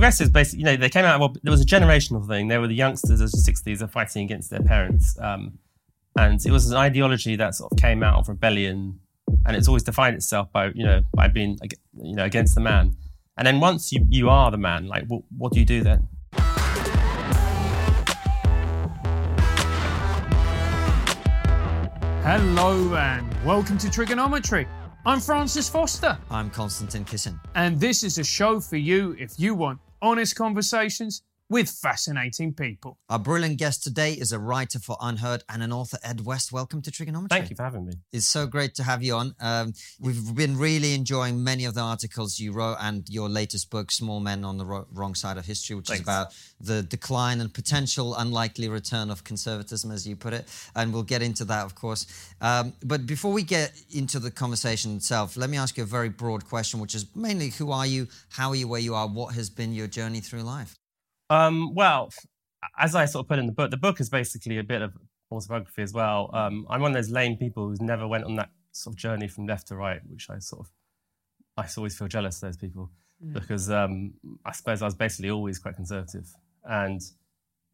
progressives basically, you know, they came out. Well, there was a generational thing. They were the youngsters of the '60s are fighting against their parents, um, and it was an ideology that sort of came out of rebellion, and it's always defined itself by you know by being you know against the man. And then once you you are the man, like what, what do you do then? Hello and welcome to TRIGGERnometry. I'm Francis Foster. I'm Konstantin Kisin. And this is a show for you if you want honest conversations with fascinating people. Our brilliant guest today is a writer for UnHerd and an author, Ed West. Welcome to TRIGGERnometry. Thank you for having me. It's so great to have you on. Um, we've been really enjoying many of the articles you wrote and your latest book, Small Men on the Ro- Wrong Side of History, which Thanks. is about the decline and potential unlikely return of conservatism, as you put it. And we'll get into that, of course. Um, but before we get into the conversation itself, let me ask you a very broad question, which is mainly who are you, how are you where you are, what has been your journey through life? Um, well, as I sort of put in the book, the book is basically a bit of autobiography as well. Um, I'm one of those lame people who's never went on that sort of journey from left to right, which I sort of, I always feel jealous of those people because um, I suppose I was basically always quite conservative. And,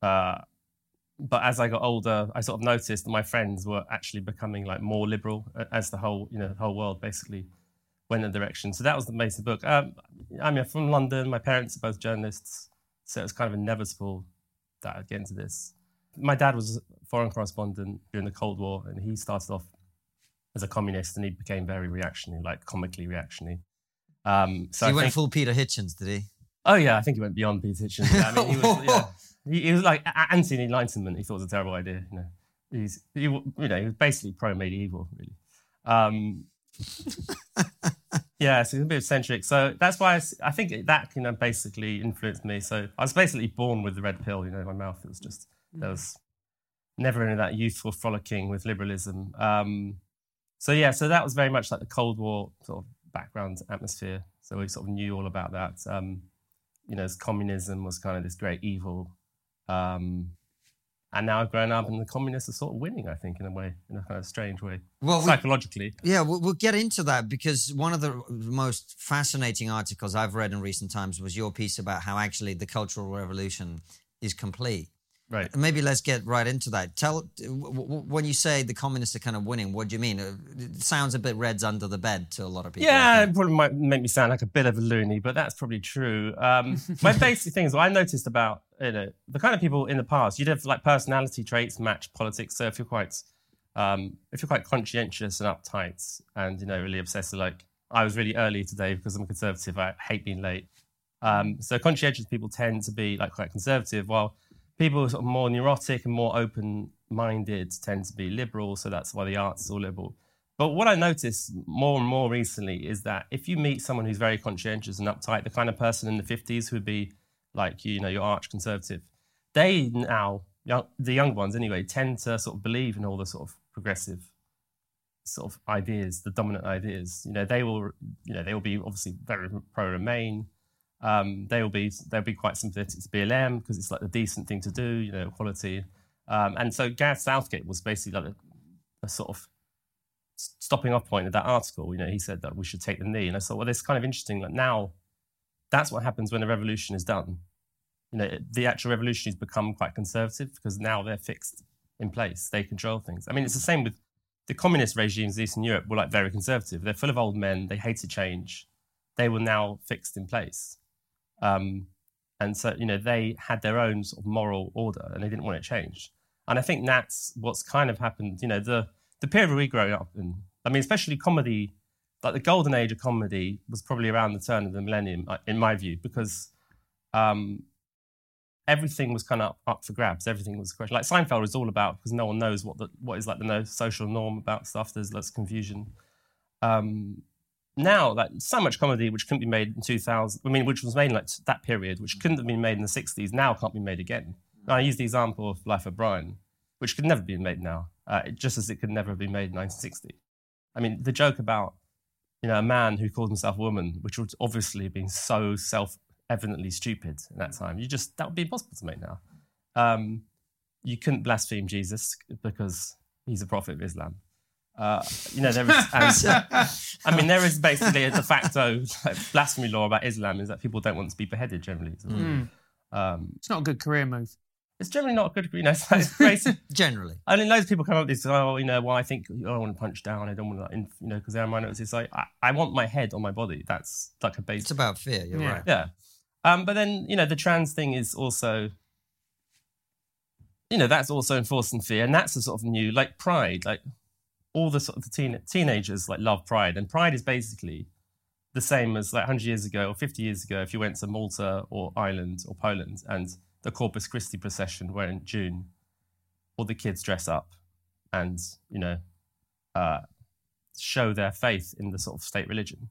uh, but as I got older, I sort of noticed that my friends were actually becoming like more liberal as the whole, you know, the whole world basically went in a direction. So that was the basic book. Um, I'm from London. My parents are both journalists. So it was kind of inevitable that I'd get into this. My dad was a foreign correspondent during the Cold War, and he started off as a communist, and he became very reactionary, like comically reactionary. Um, so he I went think, full Peter Hitchens, did he? oh yeah, I think he went beyond Peter Hitchens. Yeah, I mean, he was, yeah, he, he was like anti-enlightenment. He thought it was a terrible idea. You know, he's he, you know he was basically pro-medieval, really. Um, yeah, so he's a bit eccentric. So that's why I think that you know basically influenced me. So I was basically born with the red pill. You know, my mouth it was just there was never any of that youthful frolicking with liberalism. Um, so yeah, so that was very much like the Cold War sort of background atmosphere. So we sort of knew all about that. Um, you know, as communism was kind of this great evil. Um, and now I've grown up and the communists are sort of winning, I think, in a way, in a kind of strange way, Well, we, psychologically. yeah, we'll, we'll get into that because one of the most fascinating articles I've read in recent times was your piece about how actually the Cultural Revolution is complete. Right. Maybe let's get right into that. Tell w- w- when you say the communists are kind of winning, what do you mean? It sounds a bit reds under the bed to a lot of people. Yeah, it probably might make me sound like a bit of a loony, but that's probably true. Um, my basic things what I noticed about you know the kind of people in the past, you'd have like personality traits match politics. So if you're quite um, if you're quite conscientious and uptight, and you know really obsessive, like I was really early today because I'm a conservative. I hate being late. Um, so conscientious people tend to be like quite conservative, while people who are sort of more neurotic and more open-minded tend to be liberal. So that's why the arts is all liberal. But what I notice more and more recently is that if you meet someone who's very conscientious and uptight, the kind of person in the 50s who would be like, you know, your arch conservative, they now, young, the young ones anyway, tend to sort of believe in all the sort of progressive sort of ideas, the dominant ideas. You know, they will, you know, they will be obviously very pro Remain. Um, they will be, they'll be quite sympathetic to BLM because it's like the decent thing to do, you know, equality. Um, and so Gareth Southgate was basically like a, a sort of stopping off point of that article. You know, he said that we should take the knee, and I thought, well, it's kind of interesting that now that's what happens when a revolution is done. You know, the actual revolution has become quite conservative because now they're fixed in place. They control things. I mean, it's the same with the communist regimes in Eastern Europe were like very conservative. They're full of old men. They hated change. They were now fixed in place. Um, and so, you know, they had their own sort of moral order and they didn't want it changed. And I think that's what's kind of happened. You know, the, the period we grew up in, I mean, especially comedy, like the golden age of comedy was probably around the turn of the millennium, uh, in my view, because um, everything was kind of up for grabs. Everything was a question. Like Seinfeld is all about because no one knows what the what is like the no social norm about stuff. There's lots of confusion. Um, now, like so much comedy which couldn't be made in 2000, I mean, which was made in like that period, which couldn't have been made in the 60s, now can't be made again. And I use the example of Life of Brian, which could never be made now, uh, just as it could never have been made in 1960. I mean, the joke about you know a man who called himself a woman, which would obviously been so self-evidently stupid in that time, you just that would be impossible to make now. Um, you couldn't blaspheme Jesus because he's a prophet of Islam. Uh, you know, there is. And, I mean, there is basically a de facto like, blasphemy law about Islam is that people don't want to be beheaded generally. So, um, It's not a good career move. it's generally not a good. You know, it's, great. Generally. I mean, loads of people come up with this. Oh, you know, well, I think oh, I want to punch down. I don't want to, you know, because they're minorities. It's like I, I want my head on my body. That's like a basic. It's about fear, you're Yeah. right. Yeah. Um, but then, you know, the trans thing is also, you know, that's also enforcing fear. And that's a sort of new, like pride, like all the sort of the teen, teenagers like love pride. And pride is basically the same as like 100 years ago or 50 years ago if you went to Malta or Ireland or Poland and the Corpus Christi procession where in June all the kids dress up and, you know, uh, show their faith in the sort of state religion.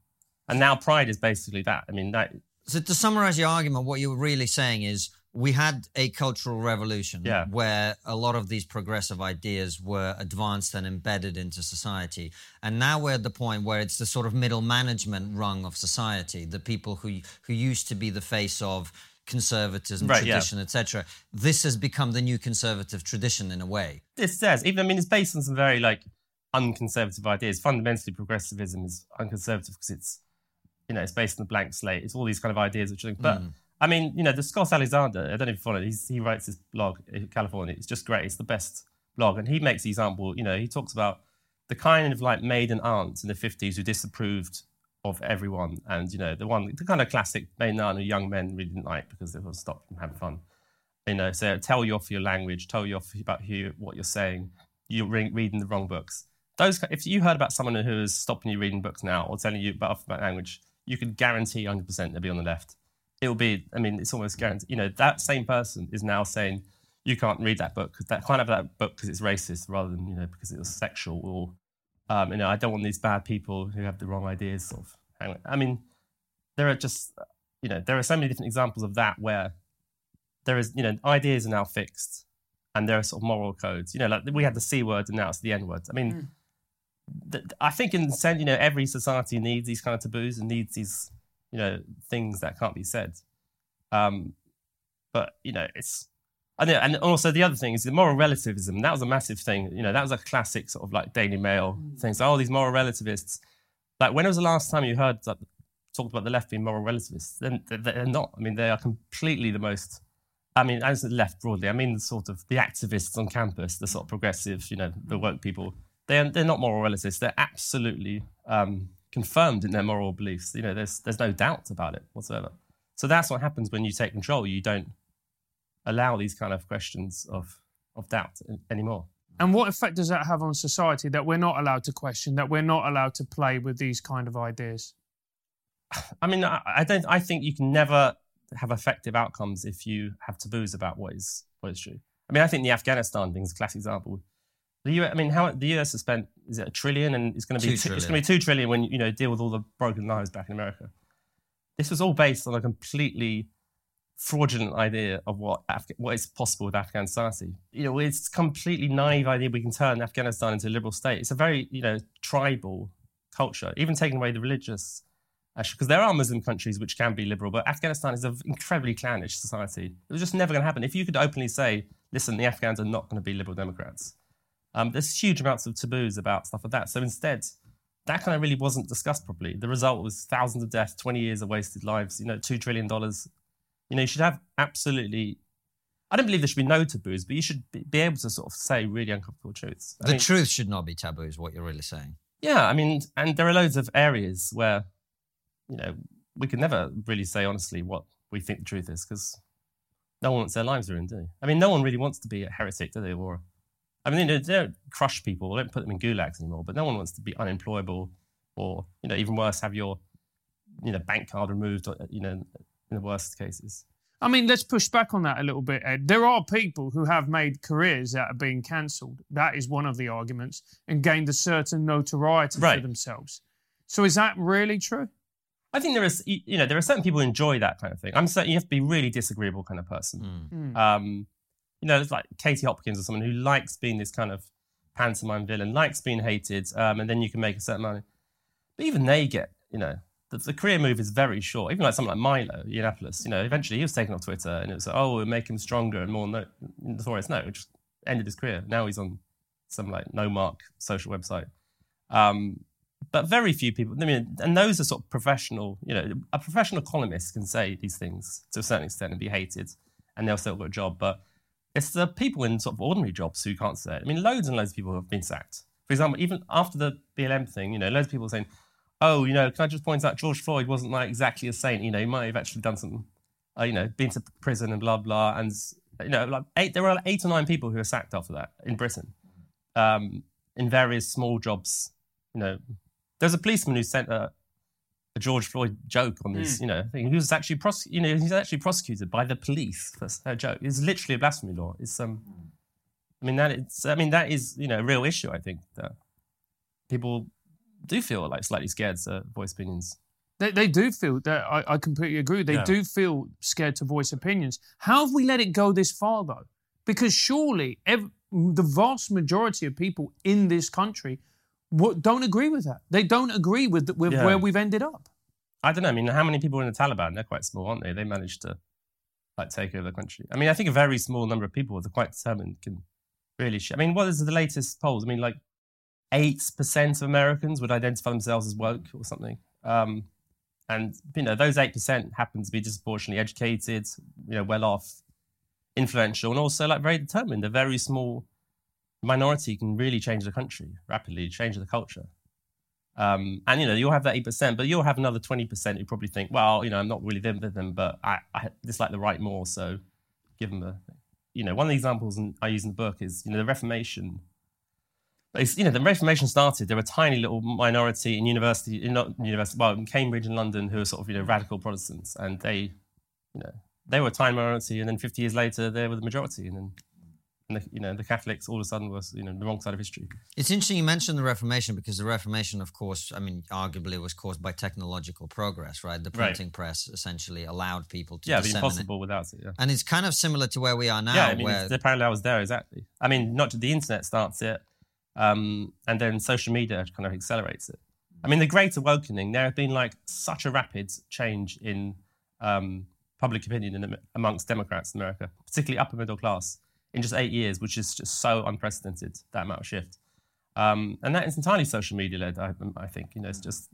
And now pride is basically that. I mean, that So to summarize your argument, what you're really saying is we had a cultural revolution Yeah. where a lot of these progressive ideas were advanced and embedded into society. And now we're at the point where it's the sort of middle management rung of society, the people who who used to be the face of conservatism, Right, yeah. tradition, etc. This has become the new conservative tradition in a way. it says, even I mean, it's based on some very like unconservative ideas. Fundamentally, progressivism is unconservative because it's, you know, it's based on the blank slate. It's all these kind of ideas which are. But mm. I mean, you know, the Scott Alexander. I don't you follow. He's, he writes his blog in California. It's just great. It's the best blog, and he makes the example. You know, he talks about the kind of like maiden aunts in the fifties who disapproved of everyone, and you know, the one, the kind of classic maiden aunt who young men really didn't like because they would stop from having fun you know, so tell you off your language, tell you off about who, what you're saying, you're re- reading the wrong books. Those, if you heard about someone who is stopping you reading books now or telling you about language, you could guarantee 100% they'll be on the left. It will be, I mean, it's almost guaranteed. You know, that same person is now saying you can't read that book because that can't have that book because it's racist rather than you know because it was sexual or um, you know I don't want these bad people who have the wrong ideas. Sort of, hang on. I mean, there are just you know there are so many different examples of that where there is, you know, ideas are now fixed and there are sort of moral codes. You know, like we had the C word and now it's the N word. I mean, th- I think in the sense, you know, every society needs these kind of taboos and needs these, you know, things that can't be said. Um, but, you know, it's, I know, and also the other thing is the moral relativism. That was a massive thing. You know, that was a classic sort of like Daily Mail thing. So, oh, these moral relativists. Like, when was the last time you heard like, talked about the left being moral relativists? Then they're, they're not. I mean, they are completely the most I mean, as the left broadly, I mean, the sort of the activists on campus, the sort of progressive, you know, the woke people. They're they're not moral relativists. They're absolutely um, confirmed in their moral beliefs. You know, there's there's no doubt about it whatsoever. So that's what happens when you take control. You don't allow these kind of questions of of doubt anymore. And what effect does that have on society that we're not allowed to question, that we're not allowed to play with these kind of ideas? I mean, I, I don't. I think you can never have effective outcomes if you have taboos about what is what is true. I mean, I think the Afghanistan thing is a classic example. The US, I mean, how the US has spent is it a trillion, and it's going to be Two it's going to be two trillion when you know deal with all the broken lives back in America. This was all based on a completely fraudulent idea of what Af- what is possible with Afghan society. You know, it's a completely naive idea we can turn Afghanistan into a liberal state. It's a very you know tribal culture, even taking away the religious because there are Muslim countries which can be liberal, but Afghanistan is an incredibly clannish society. It was just never going to happen. If you could openly say, listen, the Afghans are not going to be liberal Democrats, um, there's huge amounts of taboos about stuff like that. So instead, that kind of really wasn't discussed properly. The result was thousands of deaths, 20 years of wasted lives, you know, $2 trillion. You know, you should have absolutely, I don't believe there should be no taboos, but you should be, able to sort of say really uncomfortable truths. I The mean- truth should not be taboo, is what you're really saying. yeah, I mean, and there are loads of areas where, you know, we can never really say honestly what we think the truth is because no one wants their lives ruined, do they? I mean, no one really wants to be a heretic, do they? Or, I mean, they don't, crush people, they don't put them in gulags anymore, but no one wants to be unemployable or, you know, even worse, have your, you know, bank card removed, or, you know, in the worst cases. I mean, let's push back on that a little bit, Ed. There are people who have made careers that are being cancelled. That is one of the arguments, and gained a certain notoriety for Right. themselves. So, is that really true? I think there is, you you know, there are certain people who enjoy that kind of thing. I'm certain you have to be a really disagreeable kind of person. Mm. Um, you know, it's like Katie Hopkins or someone who likes being this kind of pantomime villain, likes being hated, um, and then you can make a certain money. But even they get, you know, the, the career move is very short. Even like someone like Milo Yiannopoulos, you know, eventually he was taken off Twitter and it was like, oh, we'll make him stronger and more no- notorious. No, it just ended his career. Now he's on some like no mark social website. Um, but very few people. I mean, and those are sort of professional. You know, a professional economist can say these things to a certain extent and be hated, and they'll still got a job. But it's the people in sort of ordinary jobs who can't say it. I mean, loads and loads of people have been sacked. For example, even after the BLM thing, you know, loads of people saying, "Oh, you know, can I just point out George Floyd wasn't like exactly a saint. You know, he might have actually done some, uh, you know, been to prison and blah blah." And you know, like eight, there were like eight or nine people who were sacked after that in Britain, um, in various small jobs. You know, there's a policeman who sent a, a George Floyd joke on this. Mm. You know, thing. he was actually you know he's actually prosecuted by the police for a joke. It's literally a blasphemy law. It's um, I mean that it's I mean that is you know a real issue. I think that people do feel like slightly scared to voice opinions. They, they do feel that I, I completely agree. They yeah. do feel scared to voice opinions. How have we let it go this far though? Because surely every, the vast majority of people in this country don't agree with that. They don't agree with, with yeah. where we've ended up. I don't know. I mean, how many people are in the Taliban? They're quite small, aren't they? They managed to like take over the country. I mean, I think a very small number of people that are quite determined can really. Sh- I mean, what is the latest polls? I mean, like eight percent of Americans would identify themselves as woke or something. Um, and you know, those eight percent happen to be disproportionately educated, you know, well off, influential, and also like very determined. A very small minority can really change the country rapidly, change the culture. Um, and you know, you'll have that eight percent, but you'll have another twenty percent who probably think, well, you know, I'm not really them with them, but I, I dislike the right more, so give them a. You know, one of the examples I use in the book is you know the Reformation. It's, you know, the Reformation started. There were a tiny little minority in university, in not university, well, in Cambridge and London, who were sort of you know radical Protestants, and they, you know, they were a tiny minority, and then 50 years later, they were the majority, and then and the, you know the Catholics all of a sudden was you know the wrong side of history. It's interesting you mentioned the Reformation because the Reformation, of course, I mean, arguably was caused by technological progress, right? The printing right. press essentially allowed people to yeah, be impossible without it. Yeah, and it's kind of similar to where we are now. Yeah, I mean, where... the parallel was there exactly. I mean, not the internet starts it, um, and then social media kind of accelerates it. I mean, the Great Awakening. There have been like such a rapid change in um, public opinion in, amongst Democrats in America, particularly upper middle class in just eight years, which is just so unprecedented, that amount of shift. Um, and that is entirely social media led, I, I, think. You know, it's just,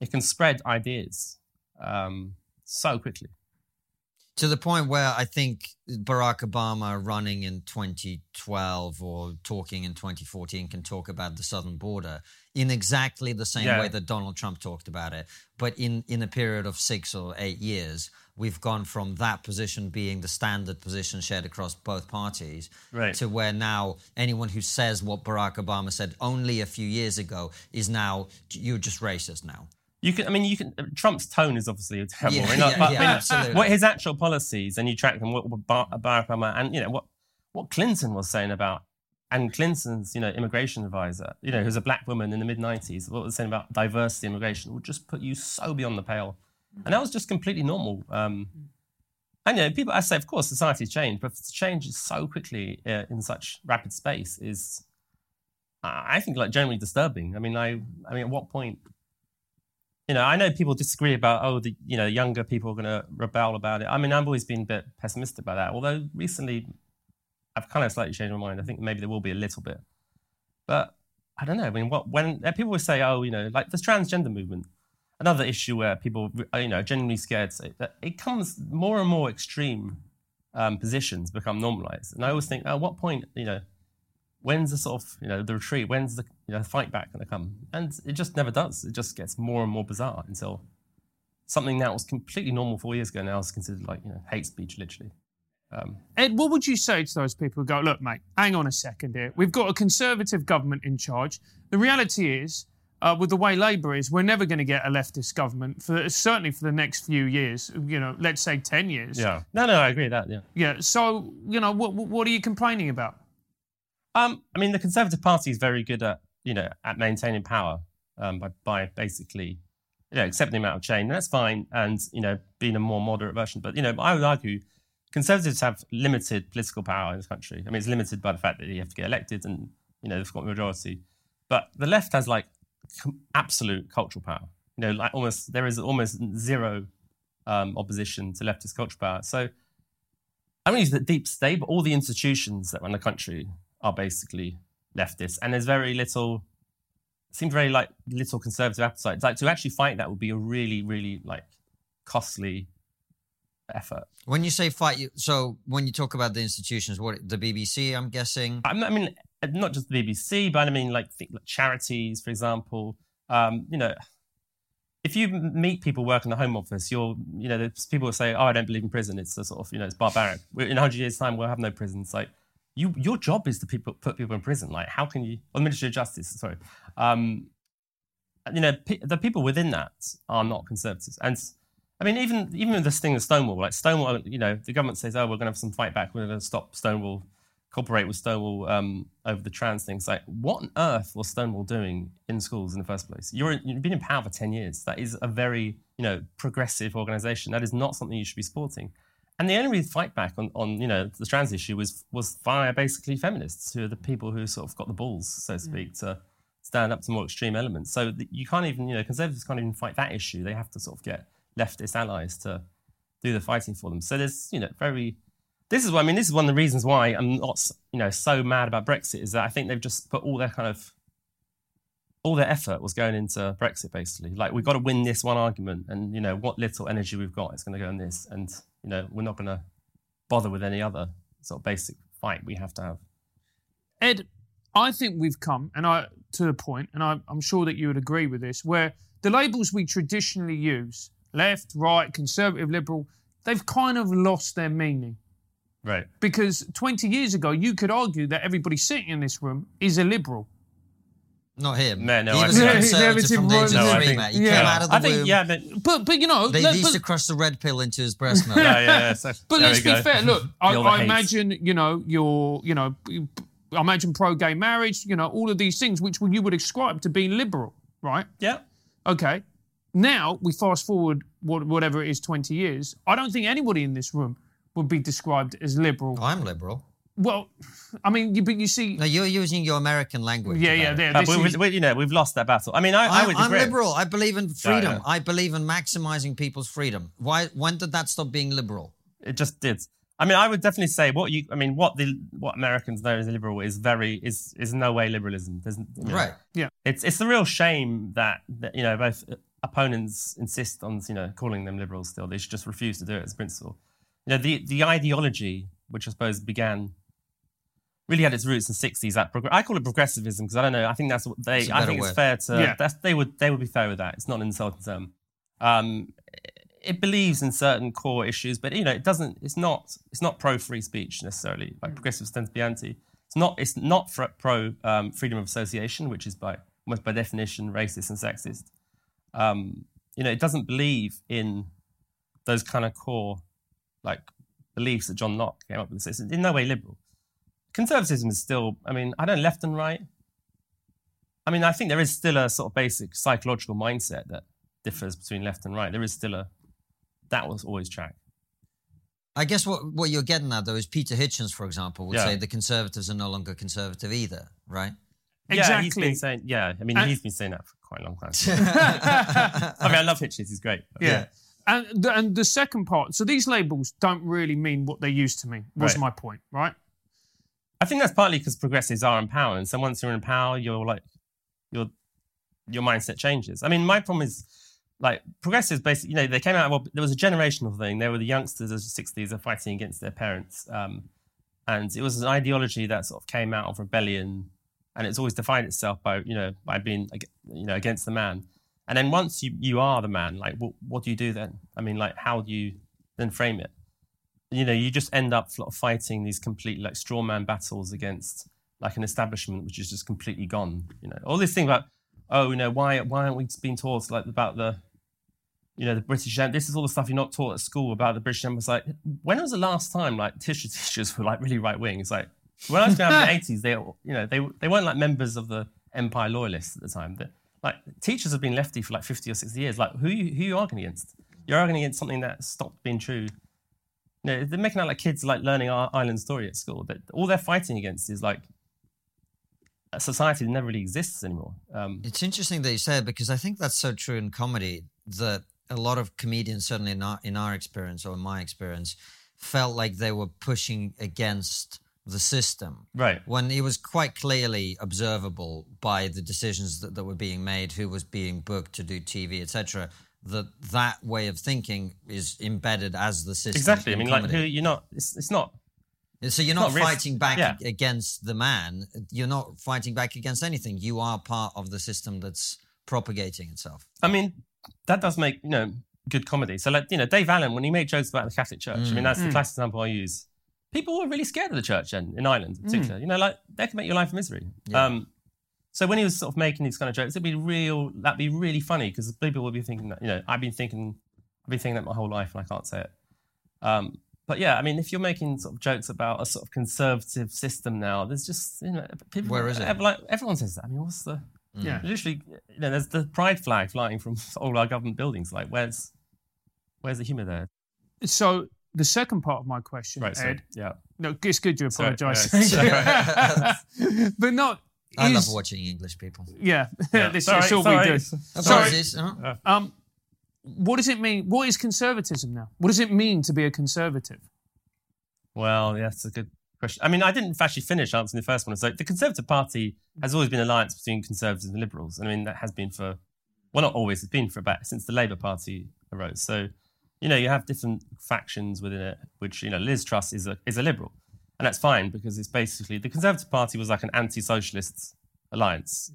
it can spread ideas um, so quickly. To the point where I think Barack Obama running in 2012 or talking in 2014 can talk about the southern border in exactly the same yeah. way that Donald Trump talked about it, but in, in a period of six or eight years we've gone from that position being the standard position shared across both parties right. to where now anyone who says what Barack Obama said only a few years ago is now you're just racist now. You can, I mean, you can. Trump's tone is obviously terrible. Yeah, yeah, but, yeah, absolutely. What his actual policies, and you track them. What, Barack Obama, and you know what what Clinton was saying about, and Clinton's, you know, immigration advisor, you know, who's a black woman in the mid '90s, what was saying about diversity immigration would just put you so beyond the pale and that was just completely normal. Um, and you know, people, I say, of course, society's changed, but change so quickly uh, in such rapid space is, I think, like generally disturbing. I mean, I, I mean, at what point? You know, I know people disagree about, oh, the you know younger people are going to rebel about it. I mean, I've always been a bit pessimistic about that. Although recently, I've kind of slightly changed my mind. I think maybe there will be a little bit, but I don't know. I mean, what when people will say, oh, you know, like the transgender movement another issue where people, you know, genuinely scared that it comes more and more extreme um, positions become normalized. And I always think, at what point, you know, when's the sort of, you know, the retreat, when's the, you know, fight back going to come? And it just never does. It just gets more and more bizarre until something that was completely normal four years ago now is considered like, you know, hate speech, literally. Um, Ed, what would you say to those people who go, look, mate, hang on a second here. We've got a conservative government in charge. The reality is, uh, with the way Labour is, we're never going to get a leftist government for certainly for the next few years. You know, let's say ten years. Yeah. No, no, I agree with that. Yeah. Yeah. So you know, what what are you complaining about? Um, I mean, the Conservative Party is very good at you know at maintaining power um, by by basically you know accepting the amount of change. And that's fine, and you know being a more moderate version. But you know, I would argue. Conservatives have limited political power in this country. I mean, it's limited by the fact that you have to get elected and, you know, they've got a majority. But the left has like absolute cultural power. You know, like almost there is almost zero um, opposition to leftist cultural power. So I mean, the deep state, but all the institutions that run the country are basically leftists, and there's very little seemed very like little conservative appetite. Like to actually fight that would be a really, really like costly effort. When you say fight, you, so when you talk about the institutions, what the BBC, I'm guessing. I mean, not just the BBC, but I mean like, think, like charities, for example. Um, you know, if you meet people working in the Home Office, you're, you know, there's people will say, "Oh, I don't believe in prison. It's a sort of, you know, it's barbaric. In 100 years' time, we'll have no prisons." Like, you, your job is to people, put people in prison. Like, how can you? Or the Ministry of Justice, sorry. Um, you know, the people within that are not conservatives, and I mean, even even with this thing of Stonewall, like Stonewall, you know, the government says, "Oh, we're going to have some fight back. We're going to stop Stonewall, cooperate with Stonewall um, over the trans things." Like, what on earth was Stonewall doing in schools in the first place? You're you've been in power for ten years. That is a very you know progressive organisation. That is not something you should be supporting. And the only fight back on, on you know the trans issue was was via basically feminists, who are the people who sort of got the balls, so to mm. speak, to stand up to more extreme elements. So you can't even you know conservatives can't even fight that issue. They have to sort of get leftist allies to do the fighting for them. So there's, you know, very. This is what I mean. This is one of the reasons why I'm not, you know, so mad about Brexit. Is that I think they've just put all their kind of all their effort was going into Brexit, basically. Like we've got to win this one argument, and you know what little energy we've got is going to go in this, and you know we're not going to bother with any other sort of basic fight we have to have. Ed, I think we've come, and I to the point, and I, I'm sure that you would agree with this, where the labels we traditionally use left, right, conservative, liberal, they've kind of lost their meaning. Right. Because 20 years ago, you could argue that everybody sitting in this room is a liberal. Not him. No, no, he I was a think- conservative from the age No, I three, think- mate. He yeah. came out of the I think, womb. yeah, but But, but you know, They let- used but- to crush the red pill into his breast milk. yeah, yeah, yeah. So, But there let's we be go. fair. Look, I, The I hate. imagine you know your you know I imagine pro-gay marriage. You know all of these things which you would ascribe to being liberal, right? Yeah. Okay. Now we fast forward what, whatever it is, twenty years. I don't think anybody in this room would be described as liberal. I'm liberal. Well, I mean, you, but you see, No, you're using your American language. yeah, about yeah, it. Uh, we, we, you know, we've lost that battle. I mean, I, I I'm, would I'm agree. liberal. I believe in freedom. yeah. I believe in maximizing people's freedom. Why? When did that stop being liberal? It just did. I mean, I would definitely say what you. I mean, what the what Americans know as liberal is very is is no way liberalism. There's, you know, Right. Yeah. It's it's a real shame that, that you know both opponents insist on you know calling them liberals. Still, they should just refuse to do it as a principle. You know, the the ideology, which I suppose began, really had its roots in the '60s. That prog- I call it progressivism because I don't know. I think that's what they. It's a I better think word. it's fair to. Yeah. That's, they would they would be fair with that. It's not an insulting term. Um, it believes in certain core issues, but you know, it doesn't. It's not. It's not pro free speech necessarily. Like progressives tend to be anti. It's not. It's not fr- pro um, freedom of association, which is by almost by definition racist and sexist. Um, you know, it doesn't believe in those kind of core like beliefs that John Locke came up with. So It's in no way liberal. Conservatism is still. I mean, I don't know, left and right. I mean, I think there is still a sort of basic psychological mindset that differs between left and right. There is still a that was always track. I guess what, what you're getting at though is Peter Hitchens, for example, would Yeah. say the conservatives are no longer conservative either, right? Yeah, he's Exactly. been saying. Yeah, I mean, And- he's been saying that for quite a long time. I mean, I love Hitchens. He's great. but- yeah. And the, and the second part, so these labels don't really mean what they used to mean. Was Right. my point, right? I think that's partly because progressives are in power, and so once you're in power, you're like, your your mindset changes. I mean, my problem is like progressives basically, you know, they came out. Well, there was a generational thing. There were the youngsters of the '60s are fighting against their parents, um, and it was an ideology that sort of came out of rebellion, and it's always defined itself by you know by being you know against the man. And then once you you are the man, like what what do you do then? I mean, like how do you then frame it? You know, you just end up fighting these complete like straw man battles against like an establishment which is just completely gone. You know, all this thing about oh, you know, why why aren't we being taught like about the you know the British this is all the stuff you're not taught at school about the British Empire. It's like when was the last time like teacher teachers were like really right wing? It's like when I was growing up in the eighties, they you know they they weren't like members of the Empire loyalists at the time. They, like teachers have been lefty for like fifty or sixty years. Like who you, who you arguing against? You're arguing against something that stopped being true you know, they're making out like kids like learning our island story at school. That all they're fighting against is like a society that never really exists anymore. Um, It's interesting that you say it because I think that's so true in comedy that a lot of comedians, certainly in our, in our experience or in my experience, felt like they were pushing against the system. Right. When it was quite clearly observable by the decisions that, that were being made, who was being booked to do TV, etc., that that way of thinking is embedded as the system. Exactly. I in mean, like, comedy. who you're not. It's, it's not. So you're not not risk- fighting back yeah. against the man. You're not fighting back against anything. You are part of the system that's propagating itself. I mean, that does make you know good comedy. So, like, you know, Dave Allen when he made jokes about the Catholic Church. I mean, mm. that's the mm. classic example I use. People were really scared of the church in, in Ireland, in mm. particular. You know, like they can make your life a misery. Yeah. Um, so when he was sort of making these kind of jokes, it'd be real. That'd be really funny because people would be thinking that. You know, I've been thinking, I've been thinking that my whole life, and I can't say it. Um, but yeah, I mean, if you're making sort of jokes about a sort of conservative system now, there's just you know people. Where is it? Like everyone says that. I mean, what's the Yeah. literally? You know, there's the pride flag flying from all our government buildings. Like, where's where's the humour there? So the second part of my question, Right. So, Ed. yeah. No, it's good you apologise. yeah, but not. I is- love watching English people. Yeah, Yeah. this Sorry, it's all sorry. we do. Apologies. uh-huh. Um, what does it mean? What is conservatism now? What does it mean to be a conservative? Well, yeah, that's a good question. I mean, I didn't actually finish answering the first one. So the Conservative Party has always been an alliance between Conservatives and Liberals. I mean, that has been for, well, not always. It's been for about since the Labour Party arose. So, you know, you have different factions within it. Which you know, Liz Truss is a is a Liberal, and that's fine because it's basically the Conservative Party was like an anti-socialist alliance.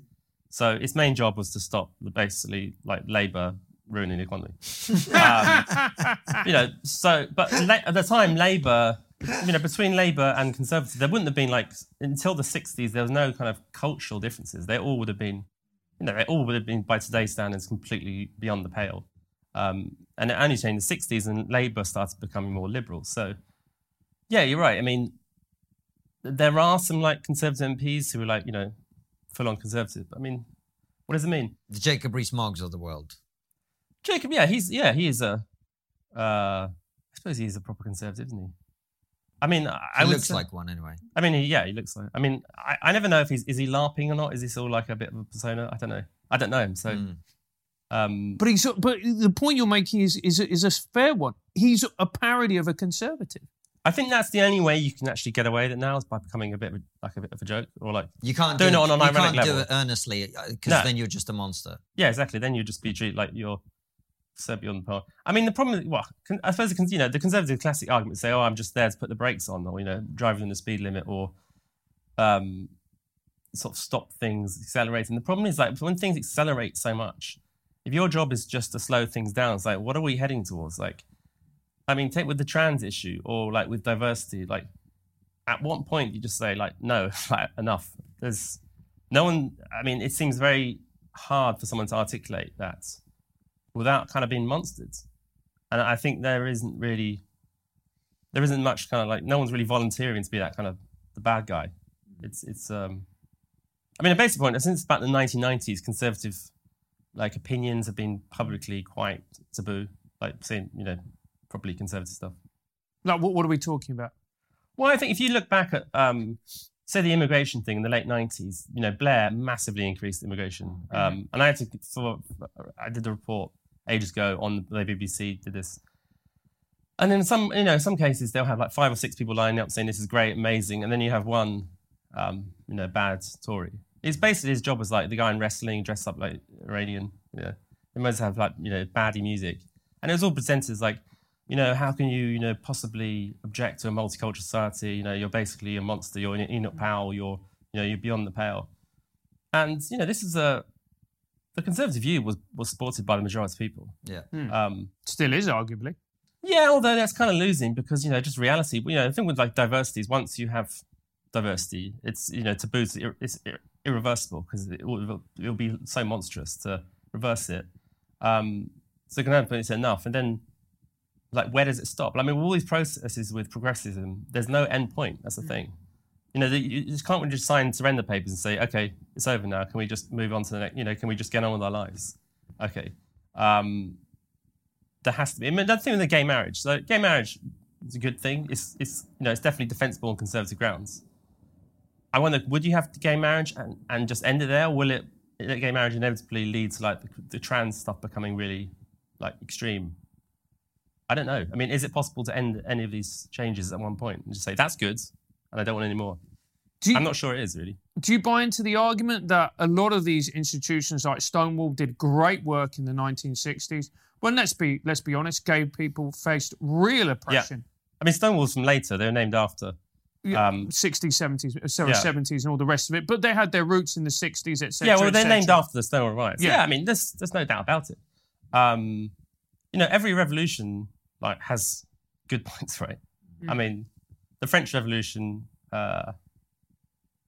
So its main job was to stop the basically like Labour ruining the economy. um, you know, so but la- at the time, Labour, you know, between Labour and Conservative, there wouldn't have been like until the '60s. There was no kind of cultural differences. They all would have been, you know, they all would have been by today's standards completely beyond the pale. Um, and it only changed in the '60s, and Labour started becoming more liberal. So, yeah, you're right. I mean, there are some like Conservative MPs who are like, you know, full on Conservative. I mean, what does it mean? The Jacob Rees-Moggs of the world. Jacob, yeah, he's yeah, he is a. Uh, I suppose he's a proper conservative, isn't he? I mean, I, I He looks say- like one anyway. I mean, he, yeah, he looks like. I mean, I, I never know if he's is he larping or not. Is this all like a bit of a persona? I don't know. I don't know him, so. Mm. Um, But he's but the point you're making is is is a fair one. He's a parody of a conservative. I think that's the only way you can actually get away with it now is by becoming a bit of a, like a bit of a joke or like You can't Doing do it on an you ironic can't do it earnestly because No. then you're just a monster. yeah, exactly. Then you just be treated like you're so beyond the par. I mean, the problem is, well, con- I suppose the, you know the conservative classic argument say, "Oh, I'm just there to put the brakes on," or you know, driving in the speed limit, or um, sort of stop things accelerating. The problem is like when things accelerate so much, if your job is just to slow things down, it's like, what are we heading towards? Like, I mean, take with the trans issue or like with diversity, like at what point you just say like, no, like, enough. There's no one. I mean, it seems very hard for someone to articulate that without kind of being monstered. And I think there isn't really, there isn't much kind of like no one's really volunteering to be that kind of the bad guy. It's it's. um I mean, a basic point. Since about the 1990s, conservative like opinions have been publicly quite taboo. Like saying, you know, probably conservative stuff. Like what, what are we talking about? Well, I think if you look back at, um, say, the immigration thing in the late '90s, you know, Blair massively increased immigration, um, and I had to for I did the report ages ago on the BBC did this, and in some you know in some cases they'll have like five or six people lining up saying this is great, amazing, and then you have one, um, you know, bad Tory. It's basically his job was like the guy in wrestling dressed up like Iranian. Yeah, they must have like you know baddie music, and it was all presented as like you know, how can you, you know, possibly object to a multicultural society? You know, you're basically a monster. You're Enoch Powell. You're, you know, you're beyond the pale. And you know, this is a the conservative view was was supported by the majority of people. Yeah. Um, Still is arguably. yeah, although that's kind of losing because you know, just reality. You know, the thing with like diversity is once you have diversity, it's you know, taboos. ir- It's ir- irreversible because it will, it will be so monstrous to reverse it. Um, so can conservative it's enough, and then like where does it stop? I mean, with all these processes with progressivism, there's no end point. That's the thing. You know, the, you just can't really just sign surrender papers and say, okay, it's over now. Can we just move on to the next? You know, can we just get on with our lives? Okay. Um, there has to be. I mean, that's the thing with the gay marriage. So, gay marriage is a good thing. It's, it's you know, it's definitely defensible on conservative grounds. I wonder, would you have gay marriage and, and just end it there? Or will it, gay marriage inevitably lead to like the, the trans stuff becoming really like extreme? I don't know. I mean, is it possible to end any of these changes at one point and just say that's good, and I don't want any more. Do you, I'm not sure it is really. do you buy into the argument that a lot of these institutions like Stonewall did great work in the 1960s? Well, let's be let's be honest, gay people faced real oppression. Yeah. I mean, Stonewall's from later. They were named after. Um, 60s, 70s, uh, sorry, Yeah. 70s, and all the rest of it. But they had their roots in the 60s, etc. yeah, well, they're named after the Stonewall riots. Yeah. Yeah, I mean, there's there's no doubt about it. Um, you know, every revolution like has good points, right? I Mm. mean, the French Revolution uh,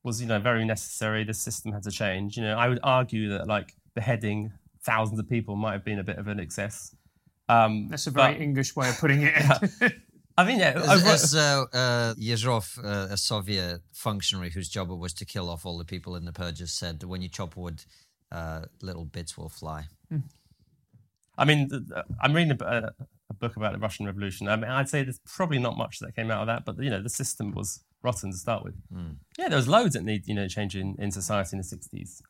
was you know very necessary. The system had to change. You know, I would argue that like beheading thousands of people might have been a bit of an excess. Um, That's a very but- English way of putting it. I mean, yeah, As, over- as uh, uh, Yezhov, uh, a Soviet functionary whose job it was to kill off all the people in the purges, said, "When you chop wood, uh, little bits will fly." I mean, th- th- I'm reading a, a, a book about the Russian Revolution. I mean, I'd say there's probably not much that came out of that, but you know, the system was rotten to start with. Yeah, there was loads that need you know changing in society in the '60s.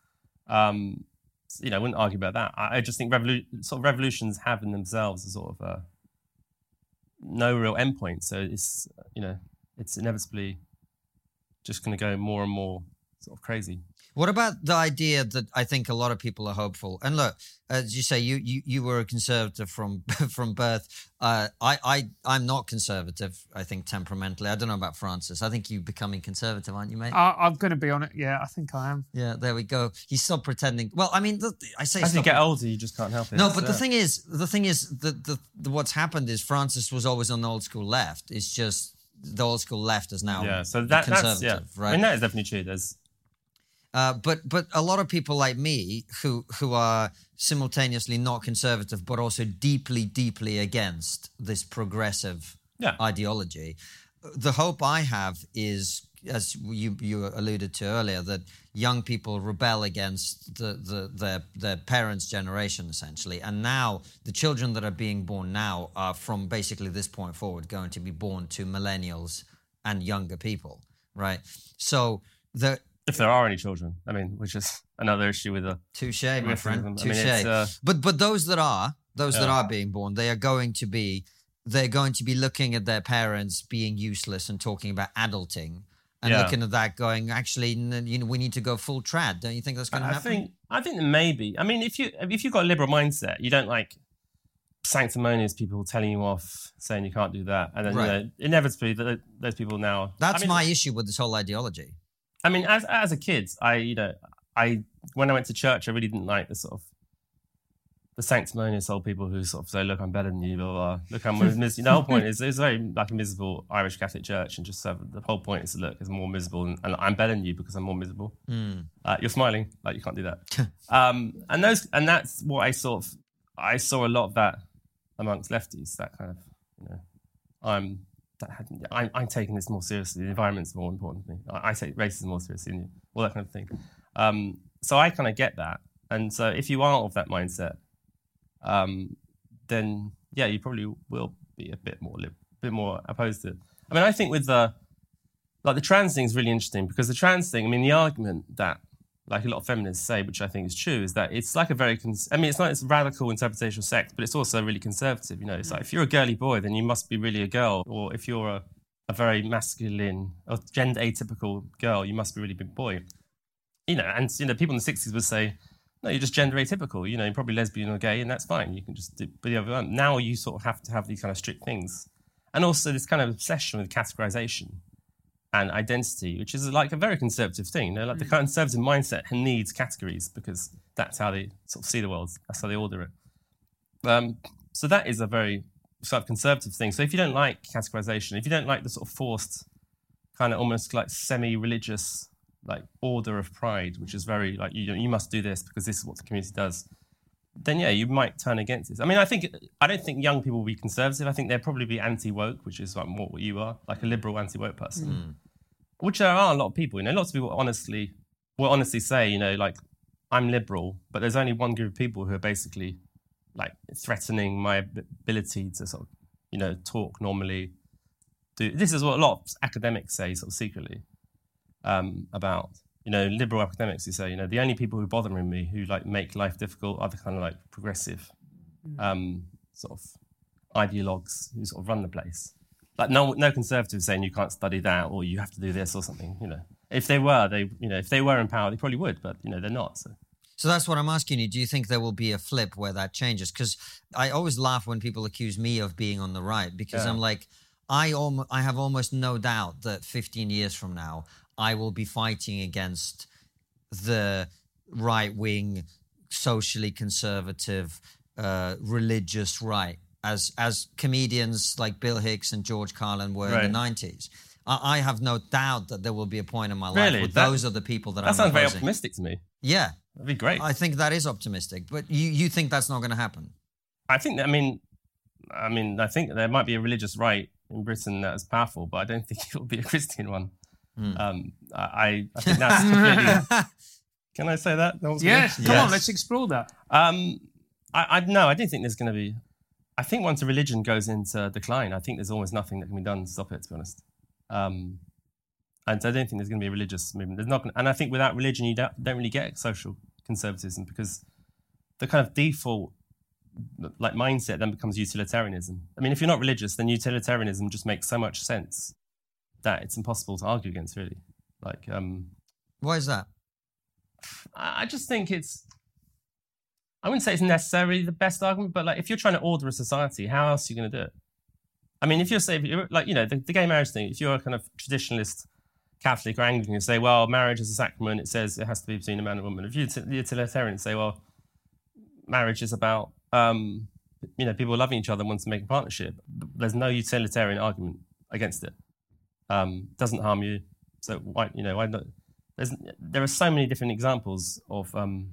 Um, s- you know, I wouldn't argue about that. I, I just think revolu- sort of revolutions have in themselves a sort of uh, no real endpoint. So it's you know, it's inevitably just going to go more and more sort of crazy. What about the idea that I think a lot of people are hopeful? And look, as you say, you you, you were a conservative from from birth. Uh, I I I'm not conservative. I think temperamentally. I don't know about Francis. I think you're becoming conservative, aren't you, mate? I, I'm going to be on it. Yeah, I think I am. yeah, there we go. He's still pretending. Well, I mean, the, I say As you get older, you just can't help it. No, It's, but the uh, thing is, the thing is, the, the, the what's happened is Francis was always on the old school left. It's just the old school left is now yeah. So the that, that's conservative, yeah. right? I mean, that is definitely true. There's Uh, but but a lot of people like me who who are simultaneously not conservative but also deeply deeply against this progressive Yeah. ideology. The hope I have is, as you you alluded to earlier, that young people rebel against the, the their their parents' generation essentially, and now the children that are being born now are from basically this point forward going to be born to millennials and younger people, right? So the if there are any children. I mean, which is another issue with the Touche, my friend. them. I mean, uh, but but those that are those that are being born, they are going to be they're going to be looking at their parents being useless and talking about adulting and Yeah. looking at that, going, actually, you know, we need to go full trad. Don't you think that's going to happen I think I think maybe. I mean, if you if you've got a liberal mindset, you don't like sanctimonious people telling you off, saying you can't do that, and then Right. you know, inevitably th- those people now. That's I mean, my issue with this whole ideology. I mean, as as a kid, I you know, I when I went to church, I really didn't like the sort of the sanctimonious old people who sort of say, "Look, I'm better than you." Blah blah. blah. Look, I'm miserable. the whole point is it's very like a miserable Irish Catholic church, and just have, the whole point is to look, it's more miserable, and, and I'm better than you because I'm more miserable. Uh, you're smiling, like you can't do that. um, and those, and that's what I sort of, I saw a lot of that amongst lefties. That kind of, you know, I'm, that had, I'm, I'm taking this more seriously. The environment's more important to me. I, I take racism more seriously. All that kind of thing. Um, so I kind of get that. And so if you are of that mindset, um, then yeah, you probably will be a bit more, lib- bit more opposed to it. I mean, I think with the like the trans thing is really interesting because the trans thing, I mean, the argument that like a lot of feminists say, which I think is true, is that it's like a very, cons- I mean, it's not this radical interpretation of sex, but it's also really conservative. You know, it's mm. like if you're a girly boy, then you must be really a girl, or if you're a, a very masculine or gender atypical girl, you must be really big boy. You know, and you know, people in the '60s would say, no, you're just gender atypical. You know, you're probably lesbian or gay, and that's fine. You can just do the other one. Now you sort of have to have these kind of strict things, and also this kind of obsession with categorization and identity, which is like a very conservative thing. You know, like the conservative mindset needs categories because that's how they sort of see the world. That's how they order it. Um, so that is a very sort of conservative thing. So if you don't like categorization, if you don't like the sort of forced, kind of almost like semi-religious, like order of pride, which is very like you you must do this because this is what the community does. Then yeah, you might turn against this. I mean, I think I don't think young people will be conservative. I think they'll probably be anti-woke, which is like more what you are, like a liberal anti-woke person which there are a lot of people. You know, lots of people honestly will honestly say, you know, like I'm liberal, but there's only one group of people who are basically like threatening my ability to sort of, you know, talk normally. Do this is what a lot of academics say, sort of secretly, um, about you know liberal academics who say, you know, the only people who are bothering me who like make life difficult are the kind of like progressive, um, sort of ideologues who sort of run the place. like no no conservative saying you can't study that or you have to do this or something. You know, if they were, they you know, if they were in power, they probably would, but you know, they're not. So. So that's what I'm asking you. Do you think there will be a flip where that changes? Because I always laugh when people accuse me of being on the right because Yeah. I'm like, I almo- I have almost no doubt that 15 years from now I will be fighting against the right wing, socially conservative, uh, religious right, as as comedians like Bill Hicks and George Carlin were in the 90s. I, I have no doubt that there will be a point in my life Really? where That- those are the people that, That I'm opposing. That sounds very optimistic to me. Yeah, That'd be great. I think that is optimistic, but you, you think that's not going to happen? I think that, I mean, I mean, I think there might be a religious right in Britain that is powerful, but I don't think it will be a Christian one. Hmm. Um, I, I think that's completely. Can I say that? That was good? Yes, come on, let's explore that. Um, I, I no, I don't think there's going to be. I think once a religion goes into decline, I think there's almost nothing that can be done to stop it. To be honest, um, and so I don't think there's going to be a religious movement. There's not, gonna, and I think without religion, you don't, don't really get social conservatism because the kind of default like mindset then becomes utilitarianism. I mean, if you're not religious, then utilitarianism just makes so much sense that it's impossible to argue against. Really, like um, Why is that? I just think it's. I wouldn't say it's necessarily the best argument, but like if you're trying to order a society, how else are you going to do it? I mean, if you're say, if you're, like you know, the, the gay marriage thing. If you're a kind of traditionalist Catholic or Anglican, you say, well, marriage is a sacrament. It says it has to be between a man and a woman. If you're util- utilitarian, say, well, marriage is about um, you know people loving each other and want to make a partnership. There's no utilitarian argument against it. Um, doesn't harm you. So why you know why not? There's, there are so many different examples of. Um,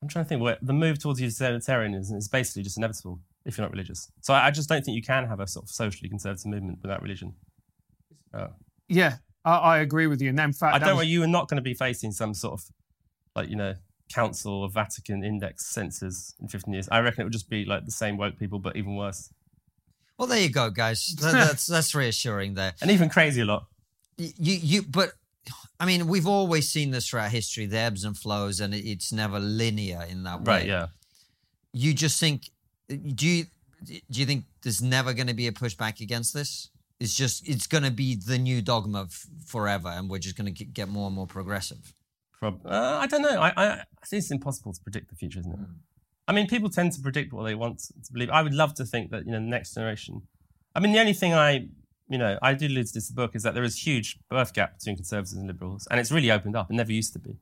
I'm trying to think where the move towards utilitarianism is basically just inevitable if you're not religious. So I, I just don't think you can have a sort of socially conservative movement without religion. Uh, Yeah, I, I agree with you. And in fact, I don't was- worry, you are not going to be facing some sort of like you know Council of Vatican index censors in 15 years. I reckon it would just be like the same woke people, but even worse Well, there you go, guys. That, that's that's reassuring there. and even crazy a lot. You you but I mean, we've always seen this throughout history, the ebbs and flows, and it's never linear in that way. Right? Yeah. You just think do you do you think there's never going to be a pushback against this? It's just it's going to be the new dogma f- forever, and we're just going to get more and more progressive. Prob- uh, I don't know. I, I, I think it's impossible to predict the future, isn't it? I mean, people tend to predict what they want to believe. I would love to think that you know the next generation. I mean, the only thing I, you know, I do allude to this in the book is that there is huge birth gap between conservatives and liberals, and it's really opened up. It never used to be.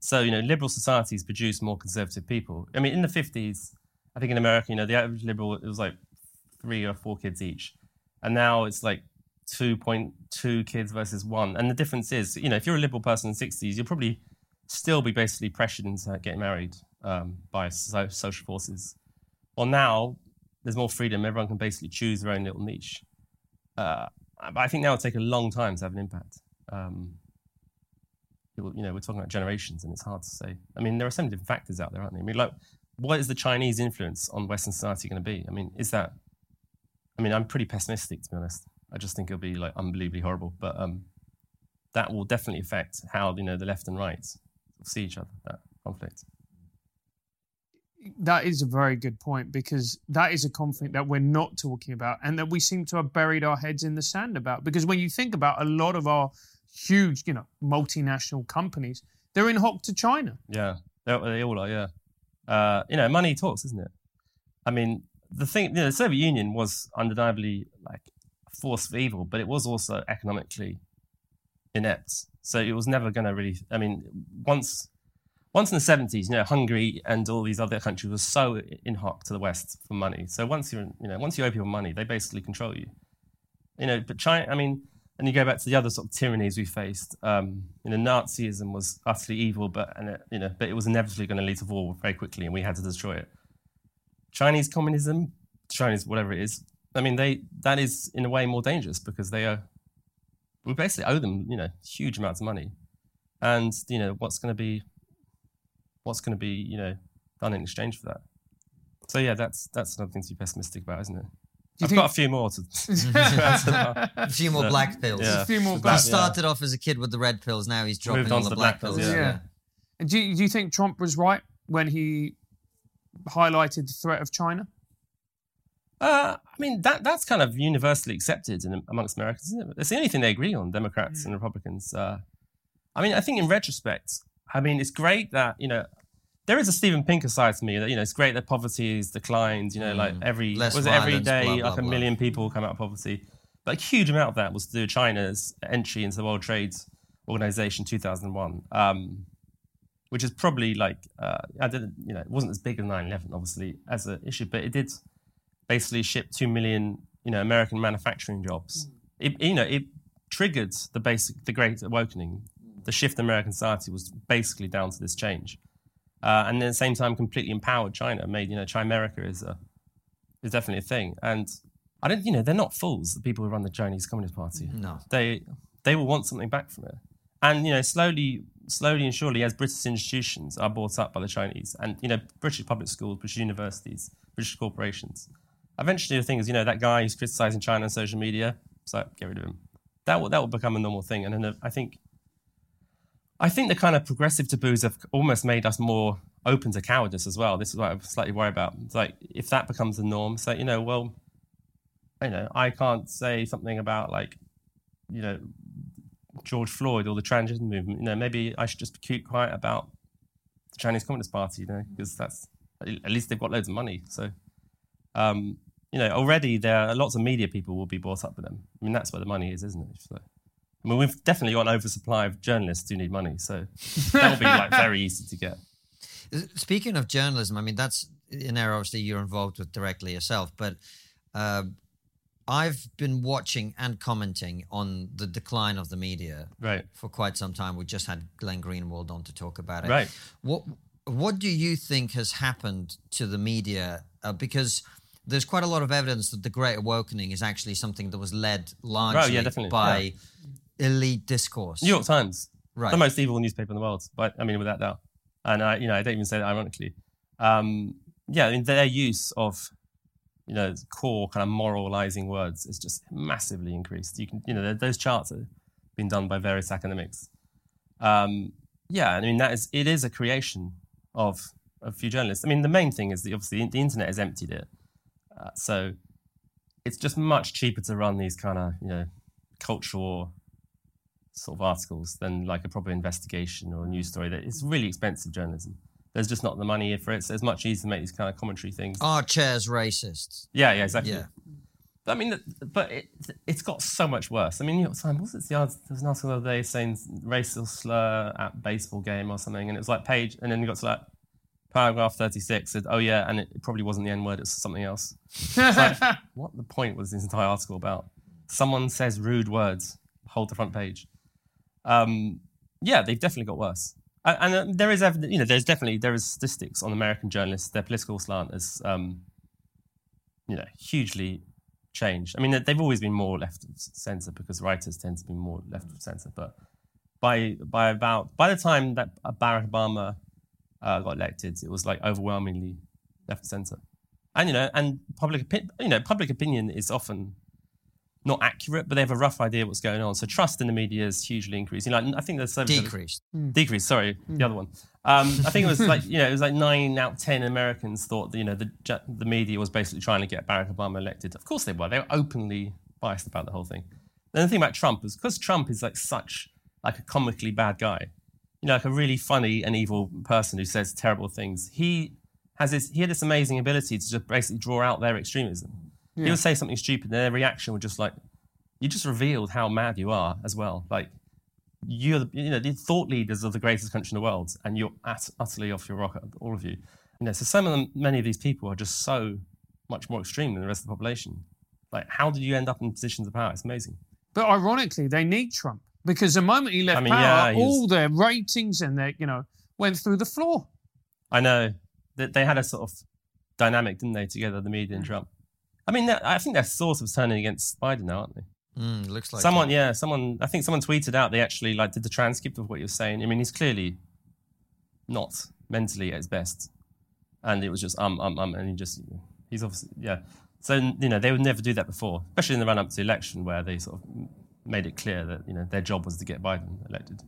So you know, liberal societies produce more conservative people. I mean, in the fifties, I think in America, you know, the average liberal it was like three or four kids each, and now it's like 2.2 kids versus one. And the difference is, you know, if you're a liberal person in the 60s, you'll probably still be basically pressured into getting married um, by so- social forces. Well, now there's more freedom. Everyone can basically choose their own little niche. Uh, but I think now it'll take a long time to have an impact. Um, you know, we're talking about generations, and it's hard to say. I mean, there are so many different factors out there, aren't there? I mean, like, what is the Chinese influence on Western society going to be? I mean, is that? I mean, I'm pretty pessimistic to be honest. I just think it'll be like unbelievably horrible. But um, that will definitely affect how you know the left and right see each other. That conflict. that is a very good point because that is a conflict that we're not talking about and that we seem to have buried our heads in the sand about. Because when you think about a lot of our huge, you know, multinational companies, they're in hock to China. Yeah, they, all are. Yeah, uh, you know, money talks, isn't it? I mean, the thing, you know, the Soviet Union was undeniably like force for evil, but it was also economically inept. So it was never going to really. I mean, once once in the seventies, you know, Hungary and all these other countries were so in hock to the West for money. So once you're, you know, once you owe people money, they basically control you. You know, but China. I mean, and you go back to the other sort of tyrannies we faced. Um, you know, Nazism was utterly evil, but and it, you know, but it was inevitably going to lead to war very quickly, and we had to destroy it. Chinese communism, Chinese whatever it is. I mean, they that is in a way more dangerous because they are. We basically owe them, you know, huge amounts of money, and you know what's going to be, what's going to be, you know, done in exchange for that. So yeah, that's that's another thing to be pessimistic about, isn't it? you I've think- got a few more to. to A few more black pills. Yeah. A few more Black, He black- started off as a kid with the red pills. Now he's dropping Moved all on the to the black, black pills. pills, yeah. And do you, do you think Trump was right when he highlighted the threat of China? Uh, I mean, that that's kind of universally accepted in, amongst Americans. Isn't it? It's the only thing they agree on, Democrats and Republicans. Uh, I mean, I think in retrospect, I mean, it's great that you know there is a Steven Pinker side to me that you know it's great that poverty has declined. You know, like every Less was it every day blah, blah, like a blah. million people come out of poverty, but a huge amount of that was through China's entry into the World Trade Organization 2001, um, which is probably like uh, I didn't you know it wasn't as big as 9/11 obviously as an issue, but it did basically shipped two million you know American manufacturing jobs. Mm. It you know it triggered the basic the Great Awakening. Mm. The shift in American society was basically down to this change uh, and at the same time completely empowered China. Made you know Chimerica is a is definitely a thing, and I don't you know they're not fools. The people who run the Chinese Communist Party, mm. No. they they will want something back from it, and you know slowly slowly and surely as British institutions are bought up by the Chinese, and you know British public schools, British universities, British corporations. Eventually, the thing is, you know, that guy who's criticizing China on social media, so get rid of him. That will that will become a normal thing, and then I think I think the kind of progressive taboos have almost made us more open to cowardice as well. This is what I'm slightly worried about. It's like if that becomes the norm, so you know, well, you know, I can't say something about like, you know, George Floyd or the transgender movement. You know, maybe I should just keep quiet about the Chinese Communist Party. You know, because that's at least they've got loads of money. So, um, you know, already there are lots of media people will be brought up with them. I mean, that's where the money is, isn't it? So, I mean, we've definitely got an oversupply of journalists who need money, so that'll be like very easy to get. Speaking of journalism, I mean that's an area obviously you're involved with directly yourself, but uh, I've been watching and commenting on the decline of the media Right. for quite some time. We just had Glenn Greenwald on to talk about it. Right. What What do you think has happened to the media? Uh, because there's quite a lot of evidence that the Great Awakening is actually something that was led largely definitely, by elite discourse. New York Times, Right. the most evil newspaper in the world, but I mean, without doubt. And I, you know, I don't even say that ironically. Um, yeah, I mean, their use of, you know, core kind of moralizing words is just massively increased. You can, you know, those charts have been done by various academics. Um, yeah, I mean, that is, it is a creation of a few journalists. I mean, the main thing is that obviously the internet has emptied it. Uh, so it's just much cheaper to run these kind of, you know, cultural sort of articles than like a proper investigation or a news story. That it's really expensive journalism. There's just not the money for it. So it's much easier to make these kind of commentary things. Our chair's racist. Yeah, yeah, exactly. Yeah. I mean, but it, it's got so much worse. I mean, New York Times, was it? The there was an article the other day saying racial slur at baseball game or something, and it was like page, and then you got to like paragraph 36 said, oh yeah, and it probably wasn't the N word, it's something else. It's like, what the point was this entire article about? Someone says rude words, hold the front page. Um, yeah, they've definitely got worse. And, and uh, there is evidence, you know, there's definitely, there is statistics on American journalists, their political slant has, um, you know, hugely changed. I mean, they- they've always been more left of center because writers tend to be more left of center. But by by about by the time that Barack Obama uh, got elected, it was like overwhelmingly left center. And you know, and public opi- you know, public opinion is often not accurate, but they have a rough idea what's going on. So trust in the media is hugely increasing. Like I think there's so Decreased. decrease. Sorry, the other one. Um, I think it was like you know it was like nine out of ten Americans thought that, you know the the media was basically trying to get Barack Obama elected. Of course they were. They were openly biased about the whole thing. And the thing about Trump is because Trump is like such like a comically bad guy, you know, like a really funny and evil person who says terrible things. He has this he had this amazing ability to just basically draw out their extremism. He would say something stupid, and their reaction would just like you just revealed how mad you are as well. Like you're the, you know the thought leaders of the greatest country in the world, and you're at, utterly off your rocker, all of you. You know, so some of them, many of these people are just so much more extreme than the rest of the population. Like, how did you end up in positions of power? It's amazing. But ironically, they need Trump because the moment he left I mean, power, yeah, all their ratings and their, you know, went through the floor. I know that they had a sort of dynamic, didn't they, together, the media and Trump. I mean, I think they're sort of turning against Biden now, aren't they? Mm, looks like someone, it. yeah, someone. I think someone tweeted out they actually like did the transcript of what you're saying. I mean, he's clearly not mentally at his best, and it was just um um um, and he just he's obviously yeah. So you know they would never do that before, especially in the run up to the election where they sort of made it clear that you know their job was to get Biden elected.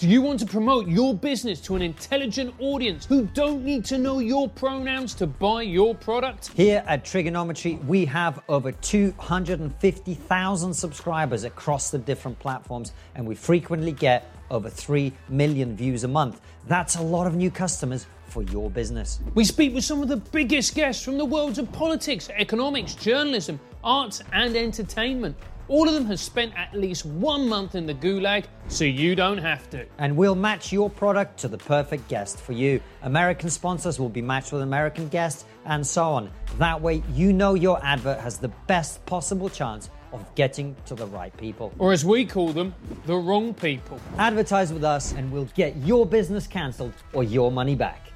Do you want to promote your business to an intelligent audience who don't need to know your pronouns to buy your product? Here at TRIGGERnometry, we have over 250,000 subscribers across the different platforms, and we frequently get over 3 million views a month. That's a lot of new customers for your business. We speak with some of the biggest guests from the worlds of politics, economics, journalism, arts, and entertainment. All of them have spent at least one month in the gulag, so you don't have to. And we'll match your product to the perfect guest for you. American sponsors will be matched with American guests, and so on. That way, you know your advert has the best possible chance of getting to the right people. Or as we call them, the wrong people. Advertise with us, and we'll get your business cancelled or your money back.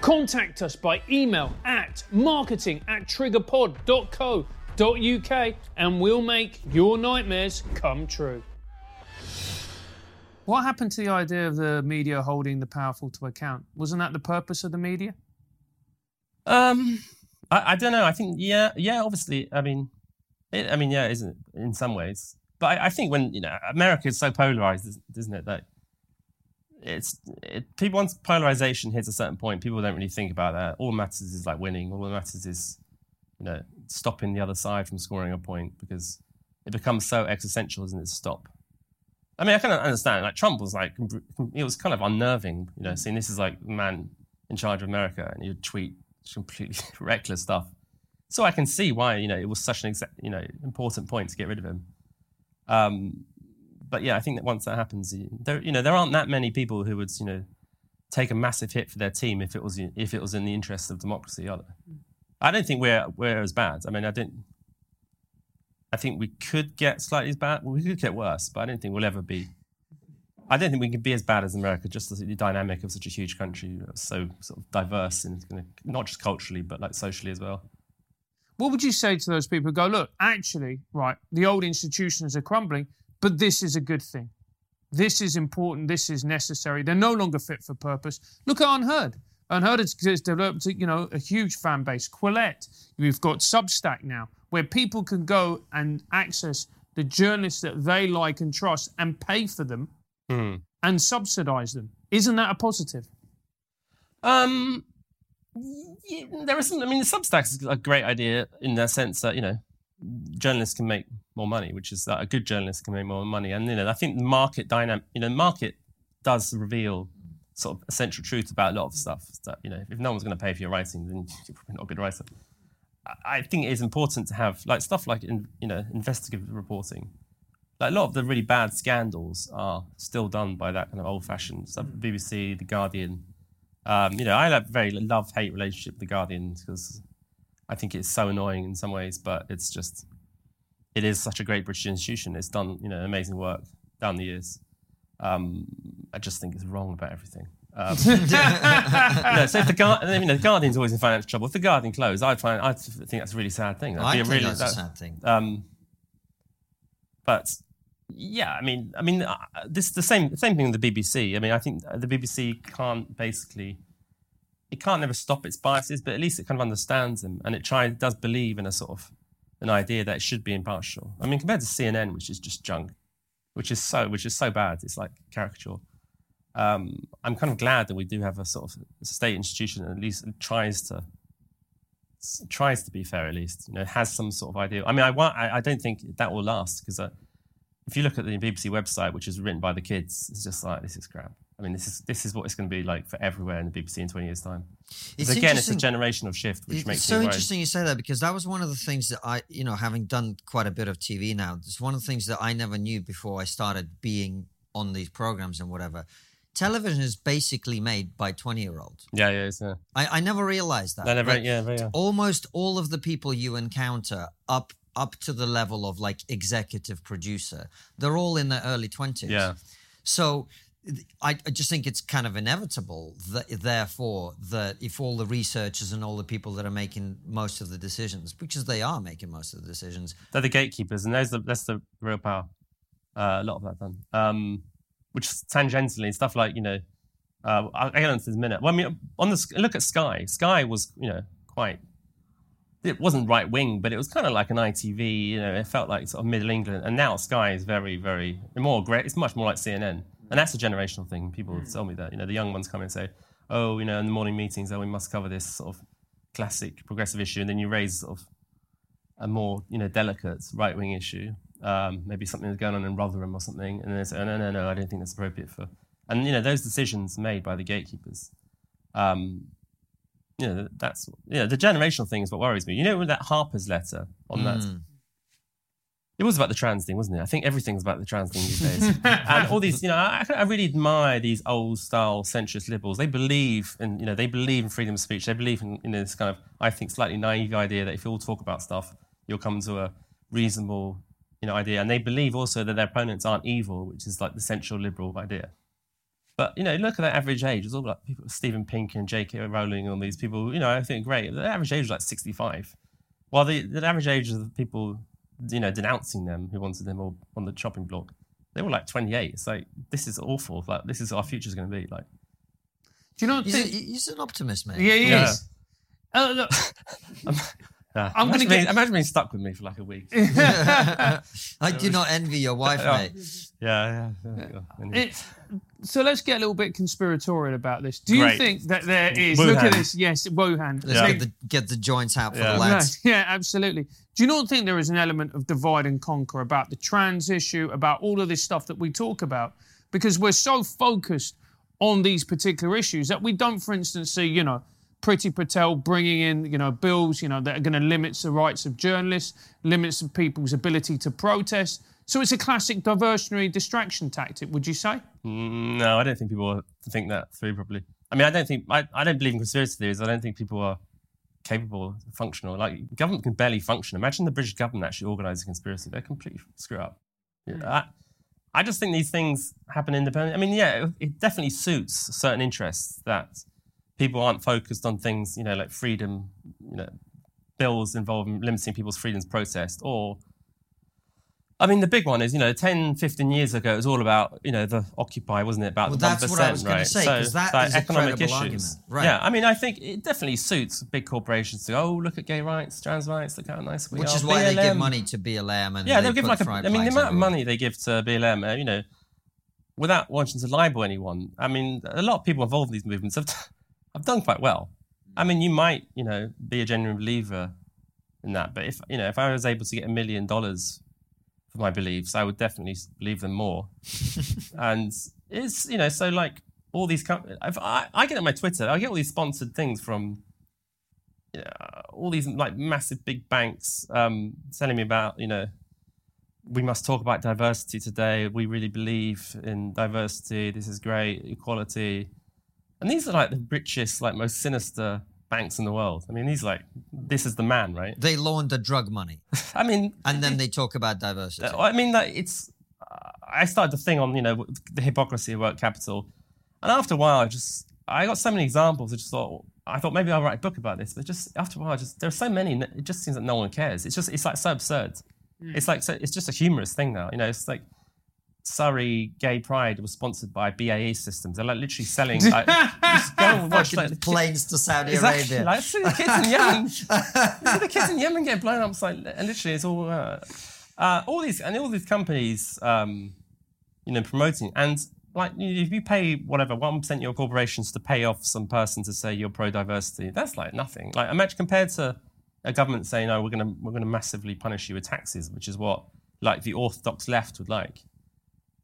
Contact us by email at marketing at triggerpod.co.uk and we'll make your nightmares come true. What happened to the idea of the media holding the powerful to account? Wasn't that the purpose of the media? Um, I, I don't know. I think yeah, yeah. Obviously, I mean, it, I mean, yeah, isn't it in some ways? But I, I, think when you know America is so polarized, isn't it? That it's it, people once polarization hits a certain point, people don't really think about that. All that matters is like winning. All that matters is you know, stopping the other side from scoring a point because it becomes so existential, isn't it? To stop. I mean, I kind of understand. Like Trump was like, it was kind of unnerving, you know, seeing this is like man in charge of America and you tweet completely reckless stuff. So I can see why, you know, it was such an, you know, important point to get rid of him. Um, but yeah, I think that once that happens, there, you know, there aren't that many people who would, you know, take a massive hit for their team if it was if it was in the interest of democracy, are there? I don't think we're we're as bad. I mean, I didn't. I think we could get slightly as bad. We could get worse, but I don't think we'll ever be. I don't think we can be as bad as America. Just the dynamic of such a huge country, so sort of diverse and not just culturally, but like socially as well. What would you say to those people who go, look, actually, right, the old institutions are crumbling, but this is a good thing. This is important. This is necessary. They're no longer fit for purpose. Look at UnHerd. UnHerd has developed, you know, a huge fan base. Quillette, we've got Substack now, where people can go and access the journalists that they like and trust and pay for them mm. and subsidize them. Isn't that a positive? Um, there is. Some, I mean, the Substack is a great idea in the sense that you know journalists can make more money, which is that a good journalist can make more money. And you know, I think the market dynamic, you know, market does reveal sort of essential truth about a lot of stuff. That you know, if no one's going to pay for your writing, then you're probably not a good writer. I think it is important to have like stuff like in, you know investigative reporting. Like a lot of the really bad scandals are still done by that kind of old-fashioned stuff. Mm. BBC, The Guardian. Um, you know, I have a very love-hate relationship with The Guardian because I think it's so annoying in some ways, but it's just it is such a great British institution. It's done you know amazing work down the years. Um, I just think it's wrong about everything. Um, so if the, Guard- I mean, the Guardian's always in financial trouble. If the Guardian closed, I'd find I think that's a really sad thing. That'd I think really, that's that, a sad thing. Um, but yeah, I mean, I mean, uh, this the same same thing with the BBC. I mean, I think the BBC can't basically it can't never stop its biases, but at least it kind of understands them and it tries does believe in a sort of an idea that it should be impartial. I mean, compared to CNN, which is just junk which is so which is so bad. It's like caricature. Um, I'm kind of glad that we do have a sort of state institution that at least tries to tries to be fair. At least you know has some sort of idea. I mean, I I, I don't think that will last because uh, if you look at the BBC website, which is written by the kids, it's just like this is crap. I mean, this is this is what it's going to be like for everywhere in the BBC in 20 years' time. It's again, it's a generational shift, which it's makes so interesting you say that because that was one of the things that I, you know, having done quite a bit of TV now, it's one of the things that I never knew before I started being on these programs and whatever. Television is basically made by 20 year olds. Yeah, yeah, yeah. Uh, I, I never realized that. Never, yeah, yeah. Almost all of the people you encounter up up to the level of like executive producer, they're all in their early 20s. Yeah. So I, I, just think it's kind of inevitable that therefore that if all the researchers and all the people that are making most of the decisions because they are making most of the decisions. They're the gatekeepers and there's the, that's the real power uh, a lot of that done. Um, which tangentially stuff like you know uh, I'll get into this minute. Well I mean on the look at Sky. Sky was you know quite it wasn't right wing, but it was kind of like an ITV. You know, it felt like sort of Middle England. And now Sky is very, very more great. It's much more like CNN. And that's a generational thing. People tell me that. You know, the young ones come and say, oh, you know, in the morning meetings, oh, we must cover this sort of classic progressive issue. And then you raise sort of a more, you know, delicate right wing issue. Um, maybe something that's going on in Rotherham or something. And then they say, oh, no, no, no, I don't think that's appropriate for. And, you know, those decisions made by the gatekeepers. Um, you know, that's, you know, the generational thing is what worries me. You know, that Harper's letter on that hmm. it was about the trans thing, wasn't it? I think everything's about the trans thing these days. and all these, you know, I, I, really admire these old style centrist liberals. They believe in, you know, they believe in freedom of speech. They believe in, in this kind of, I think, slightly naive idea that if you all talk about stuff, you'll come to a reasonable, you know, idea. And they believe also that their opponents aren't evil, which is like the central liberal idea. But you know, look at that average age. It's all like people, Steven Pinker and J.K. Rowling and all these people. You know, I think great. The average age is like 65. While the, the average age of the people you know, denouncing them who wanted them all on the chopping block. They were like 28. It's like this is awful. Like this is our future's going to be like. Do you know? He's, a, he's an optimist, man. Yeah, he yeah. is. Uh, look, Yeah. I'm imagine, being, get... imagine being stuck with me for like a week. I do not envy your wife, mate. Yeah, yeah. yeah. Uh, it, so let's get a little bit conspiratorial about this. Do you Great. think that there is? Wuhan. Look at this. Yes, Wuhan. Let's yeah. get, the, get the joints out for yeah. the lads. Yeah, absolutely. Do you not think there is an element of divide and conquer about the trans issue, about all of this stuff that we talk about? Because we're so focused on these particular issues that we don't, for instance, see, you know, Priti Patel bringing in, you know, bills, you know, that are going to limit the rights of journalists, limits of people's ability to protest. So it's a classic diversionary distraction tactic, would you say? Mm, no, I don't think people think that through properly. I mean, I don't think I, I don't believe in conspiracy theories. I don't think people are capable, functional. Like government can barely function. Imagine the British government actually organised a conspiracy; They're completely screw up. Yeah, I, I just think these things happen independently. I mean, yeah, it, it definitely suits certain interests that people aren't focused on things, you know, like freedom, you know, bills involving limiting people's freedoms protest or I mean, the big one is, you know, 10, 15 years ago, it was all about, you know, the Occupy, wasn't it? About well, the that's 1%, what I was right? going to say, because so, that is economic issues. Argument. Right. Yeah, I mean, I think it definitely suits big corporations to go, oh, look at gay rights, trans rights, look how nice we Which are. is why BLM. they give money to BLM and yeah, they'll give like a, I mean, the amount of money they give to BLM, uh, you know, without wanting to libel anyone, I mean, a lot of people involved in these movements have, have done quite well. I mean, you might, you know, be a genuine believer in that. But if, you know, if I was able to get a million dollars for my beliefs, I would definitely believe them more. and it's, you know, so like all these, I, I get on my Twitter, I get all these sponsored things from you know, all these like massive big banks um, telling me about, you know, we must talk about diversity today. We really believe in diversity. This is great, equality. And these are like the richest, like most sinister banks in the world. I mean, these like this is the man, right? They launder drug money. I mean, and then they talk about diversity. I mean, like it's. Uh, I started to think on you know the hypocrisy of woke capital, and after a while, I just I got so many examples. I just thought I thought maybe I'll write a book about this, but just after a while, just there are so many. It just seems that no one cares. It's just it's like so absurd. Mm. It's like so, it's just a humorous thing now. You know, it's like Surrey Gay Pride was sponsored by BAE Systems. They're like literally selling. Like, just go and watch like, planes to Saudi exactly, Arabia. Like, see the kids in Yemen. see the kids in Yemen get blown up. It's like, and literally, it's all uh, uh, all these and all these companies, um, you know, promoting and like if you pay whatever one percent of your corporations to pay off some person to say you're pro diversity, that's like nothing. Like imagine compared to a government saying, "No, we're gonna we're gonna massively punish you with taxes," which is what like the orthodox left would like.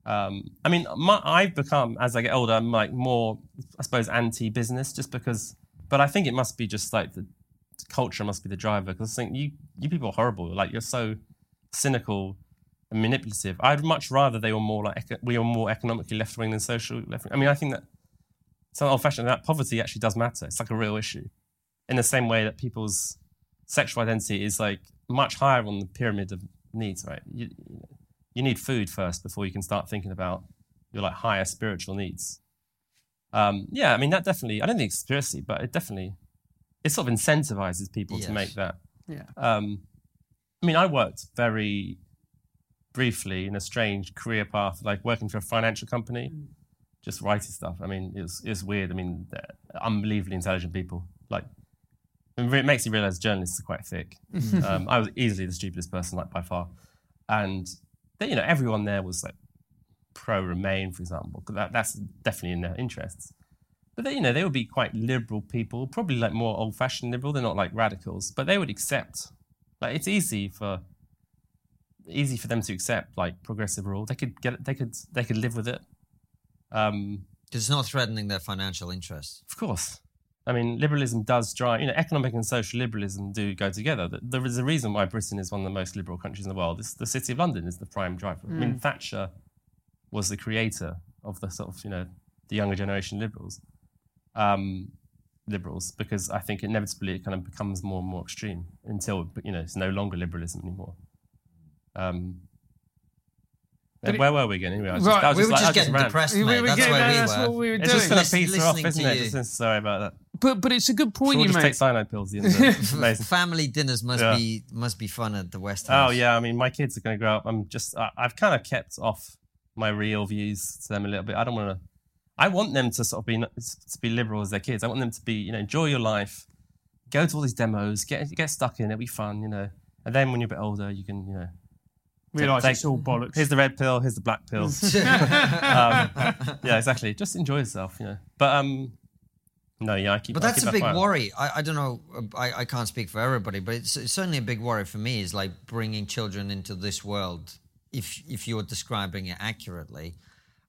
Um, I mean, my, I've become as I get older, I'm like more, I suppose, anti-business, just because. But I think it must be just like the culture must be the driver. Because I think you you people are horrible. Like you're so cynical and manipulative. I'd much rather they were more like we are more economically left wing than social left. I mean, I think that it's old fashioned that poverty actually does matter. It's like a real issue, in the same way that people's sexual identity is like much higher on the pyramid of needs. Right? You, you need food first before you can start thinking about your like higher spiritual needs. Um, yeah, I mean that definitely. I don't think it's conspiracy, but it definitely it sort of incentivizes people yes. to make that. Yeah. Um, I mean, I worked very briefly in a strange career path, like working for a financial company, mm. just writing stuff. I mean, it's it's weird. I mean, unbelievably intelligent people. Like, it makes you realize journalists are quite thick. um, I was easily the stupidest person, like by far, and you know, everyone there was like pro Remain, for example. That, that's definitely in their interests. But they, you know, they would be quite liberal people, probably like more old-fashioned liberal. They're not like radicals, but they would accept. Like it's easy for easy for them to accept like progressive rule. They could get it. They could they could live with it. Um, Because it's not threatening their financial interests. of course. I mean, liberalism does drive, you know, economic and social liberalism do go together. There is a reason why Britain is one of the most liberal countries in the world. It's the city of London is the prime driver. I mean, Thatcher was the creator of the sort of, you know, the younger generation liberals, um, liberals, because I think inevitably it kind of becomes more and more extreme until, you know, it's no longer liberalism anymore. Um, it- where were we again? Anyway, I was Right, just, I was We were like- just was getting rant. depressed, We mate. were That's getting- where we that's were. what we were It's just doing. going to piece her off, isn't it? Just- Sorry about that. But but it's a good point We'll you just make. take cyanide pills. The end of it. Family dinners must Yeah. be must be fun at the West Oh yeah, I mean, my kids are going to grow up. I'm just, I, I've kind of kept off my real views to them a little bit. I don't want to. I want them to sort of be to be liberal as their kids. I want them to be, you know, enjoy your life, go to all these demos, get get stuck in. It'll be fun, you know. And then when you're a bit older, you can, you know, Realise take- it's all bollocks. here's the red pill, here's the black pill. um, yeah, exactly. Just enjoy yourself, you know. But um, no, yeah, I keep. But I that's keep a big worry. I, I don't know. I, I can't speak for everybody, but it's, it's certainly a big worry for me. Is like bringing children into this world. If if you're describing it accurately,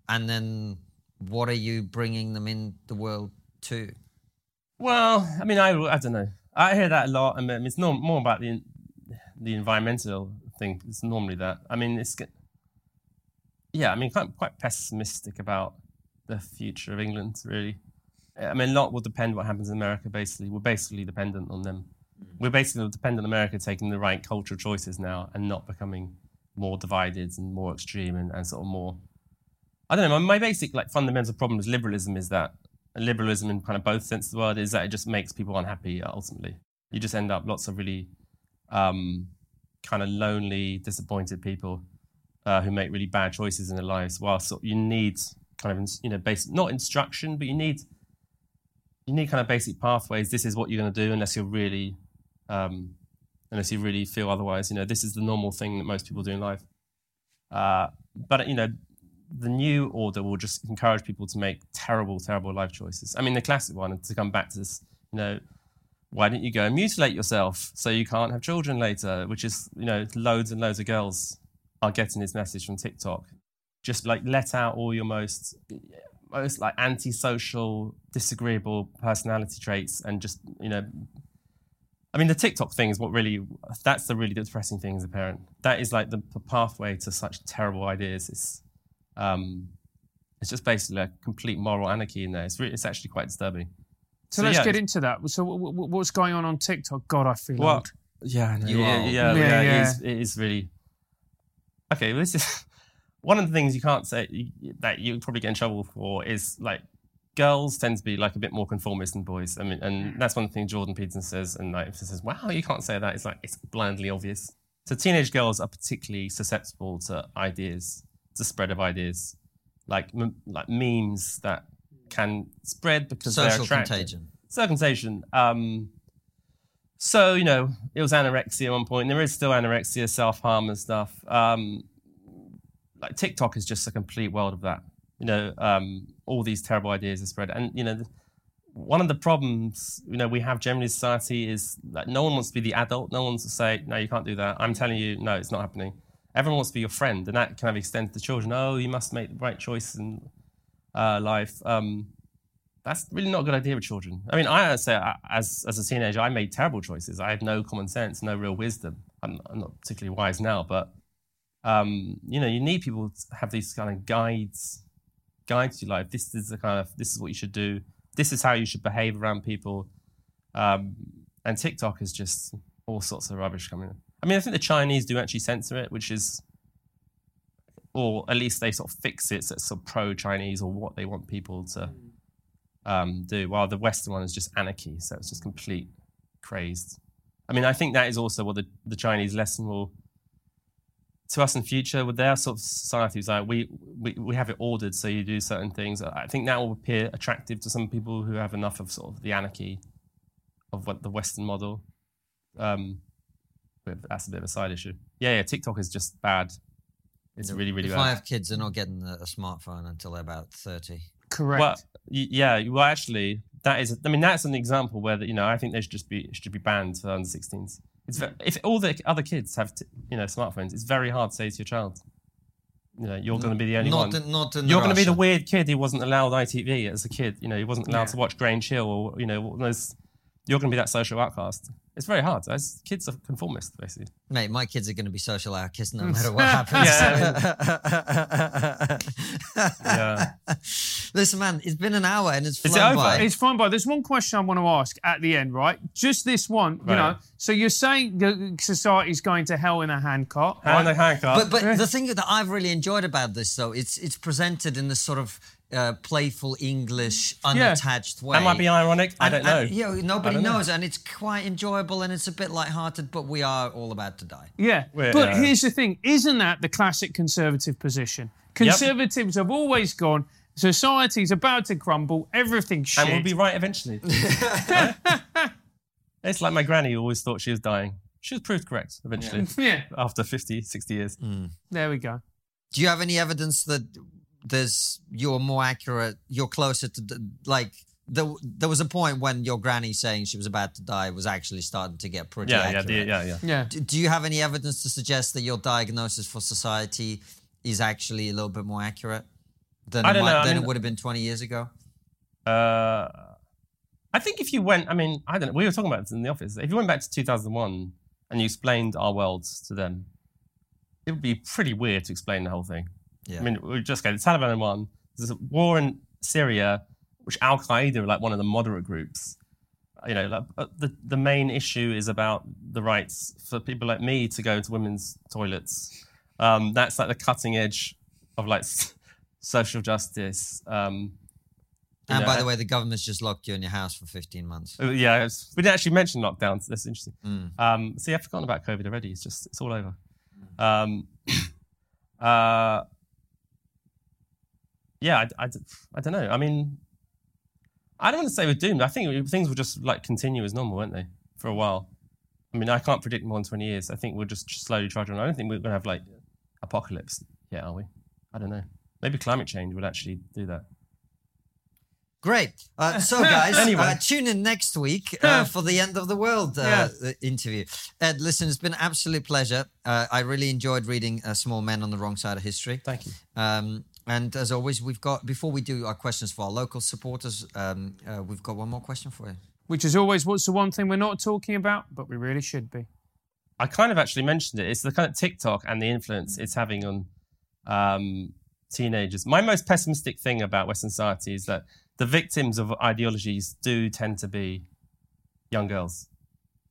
and then what are you bringing them in the world to? Well, I mean, I, I don't know. I hear that a lot. I mean, it's no, more about the the environmental thing. It's normally that. I mean, it's yeah. I mean, quite quite pessimistic about the future of England. Really, I mean, a lot will depend what happens in America. Basically, we're basically dependent on them. We're basically dependent on America taking the right cultural choices now and not becoming more divided and more extreme and, and sort of more. I don't know. My, my basic like fundamental problem with liberalism is that liberalism in kind of both senses of the word is that it just makes people unhappy ultimately. You just end up lots of really um, kind of lonely, disappointed people uh, who make really bad choices in their lives. While so you need kind of you know basic not instruction, but you need you need kind of basic pathways. This is what you're going to do unless you're really um, unless you really feel otherwise. You know this is the normal thing that most people do in life. Uh, but you know the new order will just encourage people to make terrible, terrible life choices. I mean, the classic one, to come back to this, you know, why don't you go and mutilate yourself so you can't have children later? Which is, you know, loads and loads of girls are getting this message from TikTok. Just like let out all your most, most like antisocial, disagreeable personality traits, and just, you know, I mean, the TikTok thing is what really, that's the really depressing thing as a parent. That is like the, the pathway to such terrible ideas. It's, um, it's just basically a complete moral anarchy in there. It's, really, it's actually quite disturbing. So, So, let's yeah, get into that. So w- w- what's going on on TikTok? God, I feel Well, old. yeah, I know. You yeah, are. yeah, Yeah, yeah, yeah. It, is, it is really okay. Well, this is one of the things you can't say that you probably get in trouble for is like girls tend to be like a bit more conformist than boys. I mean, and that's one thing Jordan Peterson says, and like says, "Wow, you can't say that." It's like it's blandly obvious. So teenage girls are particularly susceptible to ideas, to spread of ideas, like m- like memes that can spread because they're Social contagion. circumcision. Um, so you know, it was anorexia at one point. And there is still anorexia, self harm and stuff. Um, like TikTok is just a complete world of that. You know, um, all these terrible ideas are spread, and you know, one of the problems you know we have generally in society is that no one wants to be the adult. No one wants to say, "No, you can't do that." I'm telling you, no, it's not happening. Everyone wants to be your friend, and that kind of extends to children. Oh, you must make the right choice in uh, life. Um, that's really not a good idea with children. I mean, I say as as a teenager, I made terrible choices. I had no common sense, no real wisdom. I'm, I'm not particularly wise now, but um, you know, you need people to have these kind of guides, guides to life. This is the kind of this is what you should do. This is how you should behave around people. Um, and TikTok is just all sorts of rubbish coming. in. I mean, I think the Chinese do actually censor it, which is, or at least they sort of fix it so it's sort of pro-Chinese or what they want people to um, do, while the Western one is just anarchy. So it's just complete crazed. I mean, I think that is also what the, the Chinese lesson will to us in future with their sort of societies. Like we, we we have it ordered, so you do certain things. I think that will appear attractive to some people who have enough of sort of the anarchy of what the Western model. Um, but that's a bit of a side issue. Yeah, yeah. TikTok is just bad. It's really, really if bad. I have kids, they're not getting a, a smartphone until they're about 30. Correct. Well, yeah. Well, actually, that is. I mean, that's an example where that you know I think they should just be should be banned for under 16s. It's ve- if all the other kids have t- you know smartphones, it's very hard to say to your child, you know, you're going to be the only not one. In, not in you're going to be the weird kid who wasn't allowed ITV as a kid. You know, he wasn't allowed Yeah. to watch Grange Hill or you know those. You're going to be that social outcast. It's very hard. As kids are conformist, basically. Mate, my kids are going to be social outcasts Mm. no matter what happens. Yeah. Listen, man, it's been an hour and it's Is it flown over? by. It's fine, but there's one question I want to ask at the end, right? Just this one, you know. So you're saying that society's going to hell in a handcart, Hand right? the handcuff. But but the thing that I've really enjoyed about this though, it's it's presented in this sort of uh, playful English, unattached way. that might be ironic. I don't know. and, yeah, nobody I don't know. knows, and it's quite enjoyable and it's a bit light-hearted. But we are all about to die. Yeah, We're- but yeah. here's the thing: isn't that the classic conservative position? Conservatives have always gone. Society's about to crumble. Everything's shit. and we'll be right eventually. Right? it's like my granny who always thought she was dying. She was proved correct eventually yeah, after 50, 60 years. there we go. Do you have any evidence that there's you're more accurate? You're closer to the, like. There, there was a point when your granny saying she was about to die was actually starting to get pretty Yeah, yeah, accurate. the, yeah, yeah. Yeah, Do, do you have any evidence to suggest that your diagnosis for society is actually a little bit more accurate than, I it, don't might- know, than mean- it would have been 20 years ago? Uh, I think if you went, I mean, I don't know, we were talking about this in the office. If you went back to 2001 and you explained our world to them, it would be pretty weird to explain the whole thing. Yeah. I mean, we just go, the Taliban won, there's a war in Syria, which Al Qaeda are like one of the moderate groups. You know, like, uh, the, the main issue is about the rights for people like me to go to women's toilets. Um, that's like the cutting edge of like social justice. Um, and know, by the way, the government's just locked you in your house for 15 months. uh, Yeah, it's, we didn't actually mention lockdowns. That's interesting. Mm. Um, see, I've forgotten about COVID already. It's just, it's all over. Um, uh, yeah, I, I, I don't know. I mean, I don't want to say we're doomed. I think things will just like continue as normal, won't they, for a while? I mean, I can't predict more than 20 years. I think we'll just slowly trudge on. I don't think we're going to have like apocalypse yet, are we? I don't know. Maybe climate change would actually do that. Great. Uh, so, guys, Anyway. uh, tune in next week uh, for the end of the world uh, Yeah. uh, interview. Ed, listen, it's been an absolute pleasure. Uh, I really enjoyed reading uh, Small Men on the Wrong Side of History. Thank you. Um, and as always, we've got, before we do our questions for our local supporters, um, uh, we've got one more question for you. which is always what's the one thing we're not talking about, but we really should be. I kind of actually mentioned it. It's the kind of TikTok and the influence it's having on um, teenagers. My most pessimistic thing about Western society is that the victims of ideologies do tend to be young girls.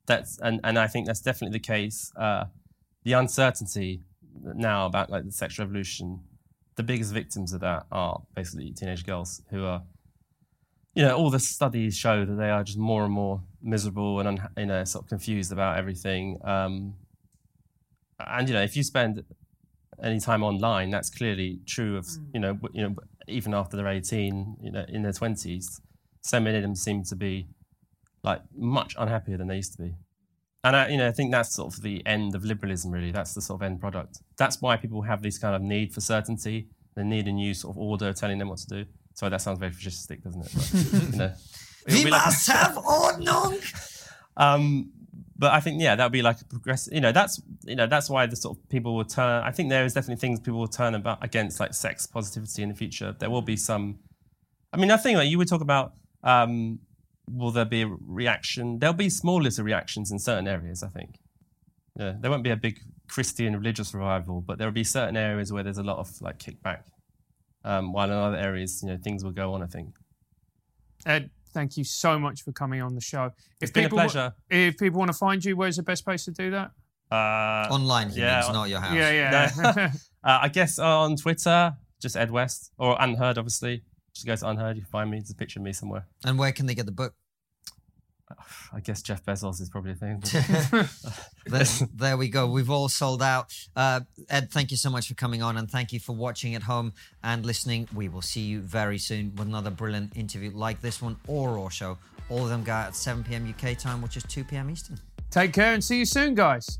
That's and, and I think that's definitely the case. Uh, the uncertainty now about like the sexual revolution, the biggest victims of that are basically teenage girls who are you know, all the studies show that they are just more and more miserable and unha- you know sort of confused about everything. Um, and you know, if you spend any time online, that's clearly true of you know you know even after they're eighteen, you know, in their twenties, so many of them seem to be like much unhappier than they used to be. And I, you know, I think that's sort of the end of liberalism. Really, that's the sort of end product. That's why people have this kind of need for certainty. They need a new sort of order telling them what to do. Sorry, that sounds very fascistic, doesn't it? But, you know, We be like- must have Ordnung! um, but I think yeah, that would be like a progressive. You know, that's you know that's why the sort of people will turn. I think there is definitely things people will turn about against like sex positivity in the future. There will be some. I mean, I think like you would talk about. Um, will there be a reaction? There'll be small little reactions in certain areas. I think. Yeah, there won't be a big Christian religious revival, but there will be certain areas where there's a lot of like kickback. Um, while in other areas, you know, things will go on. I think. Ed, thank you so much for coming on the show. If It's been a people wa- pleasure. if people want to find you, where's the best place to do that? Uh, Online, he Yeah, means, on- not your house. Yeah, yeah. Uh, I guess on Twitter, just Ed West or UnHerd, obviously. Just go to UnHerd, you find me. There's a picture of me somewhere. And where can they get the book? I guess Jeff Bezos is probably a thing. There, there we go. We've all sold out. Uh, Ed, thank you so much for coming on and thank you for watching at home and listening. We will see you very soon with another brilliant interview like this one or our Show. All of them go out at 7 p.m. UK time, which is 2 p.m. Eastern. Take care and see you soon, guys.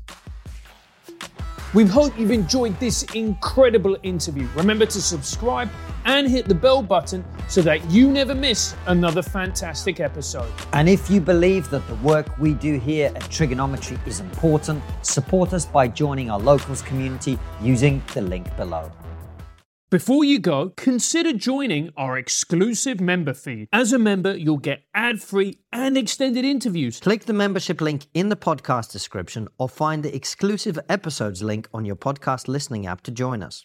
We hope you've enjoyed this incredible interview. Remember to subscribe and hit the bell button so that you never miss another fantastic episode. And if you believe that the work we do here at TRIGGERnometry is important, support us by joining our locals community using the link below. Before you go, consider joining our exclusive member feed. As a member, you'll get ad free and extended interviews. Click the membership link in the podcast description or find the exclusive episodes link on your podcast listening app to join us.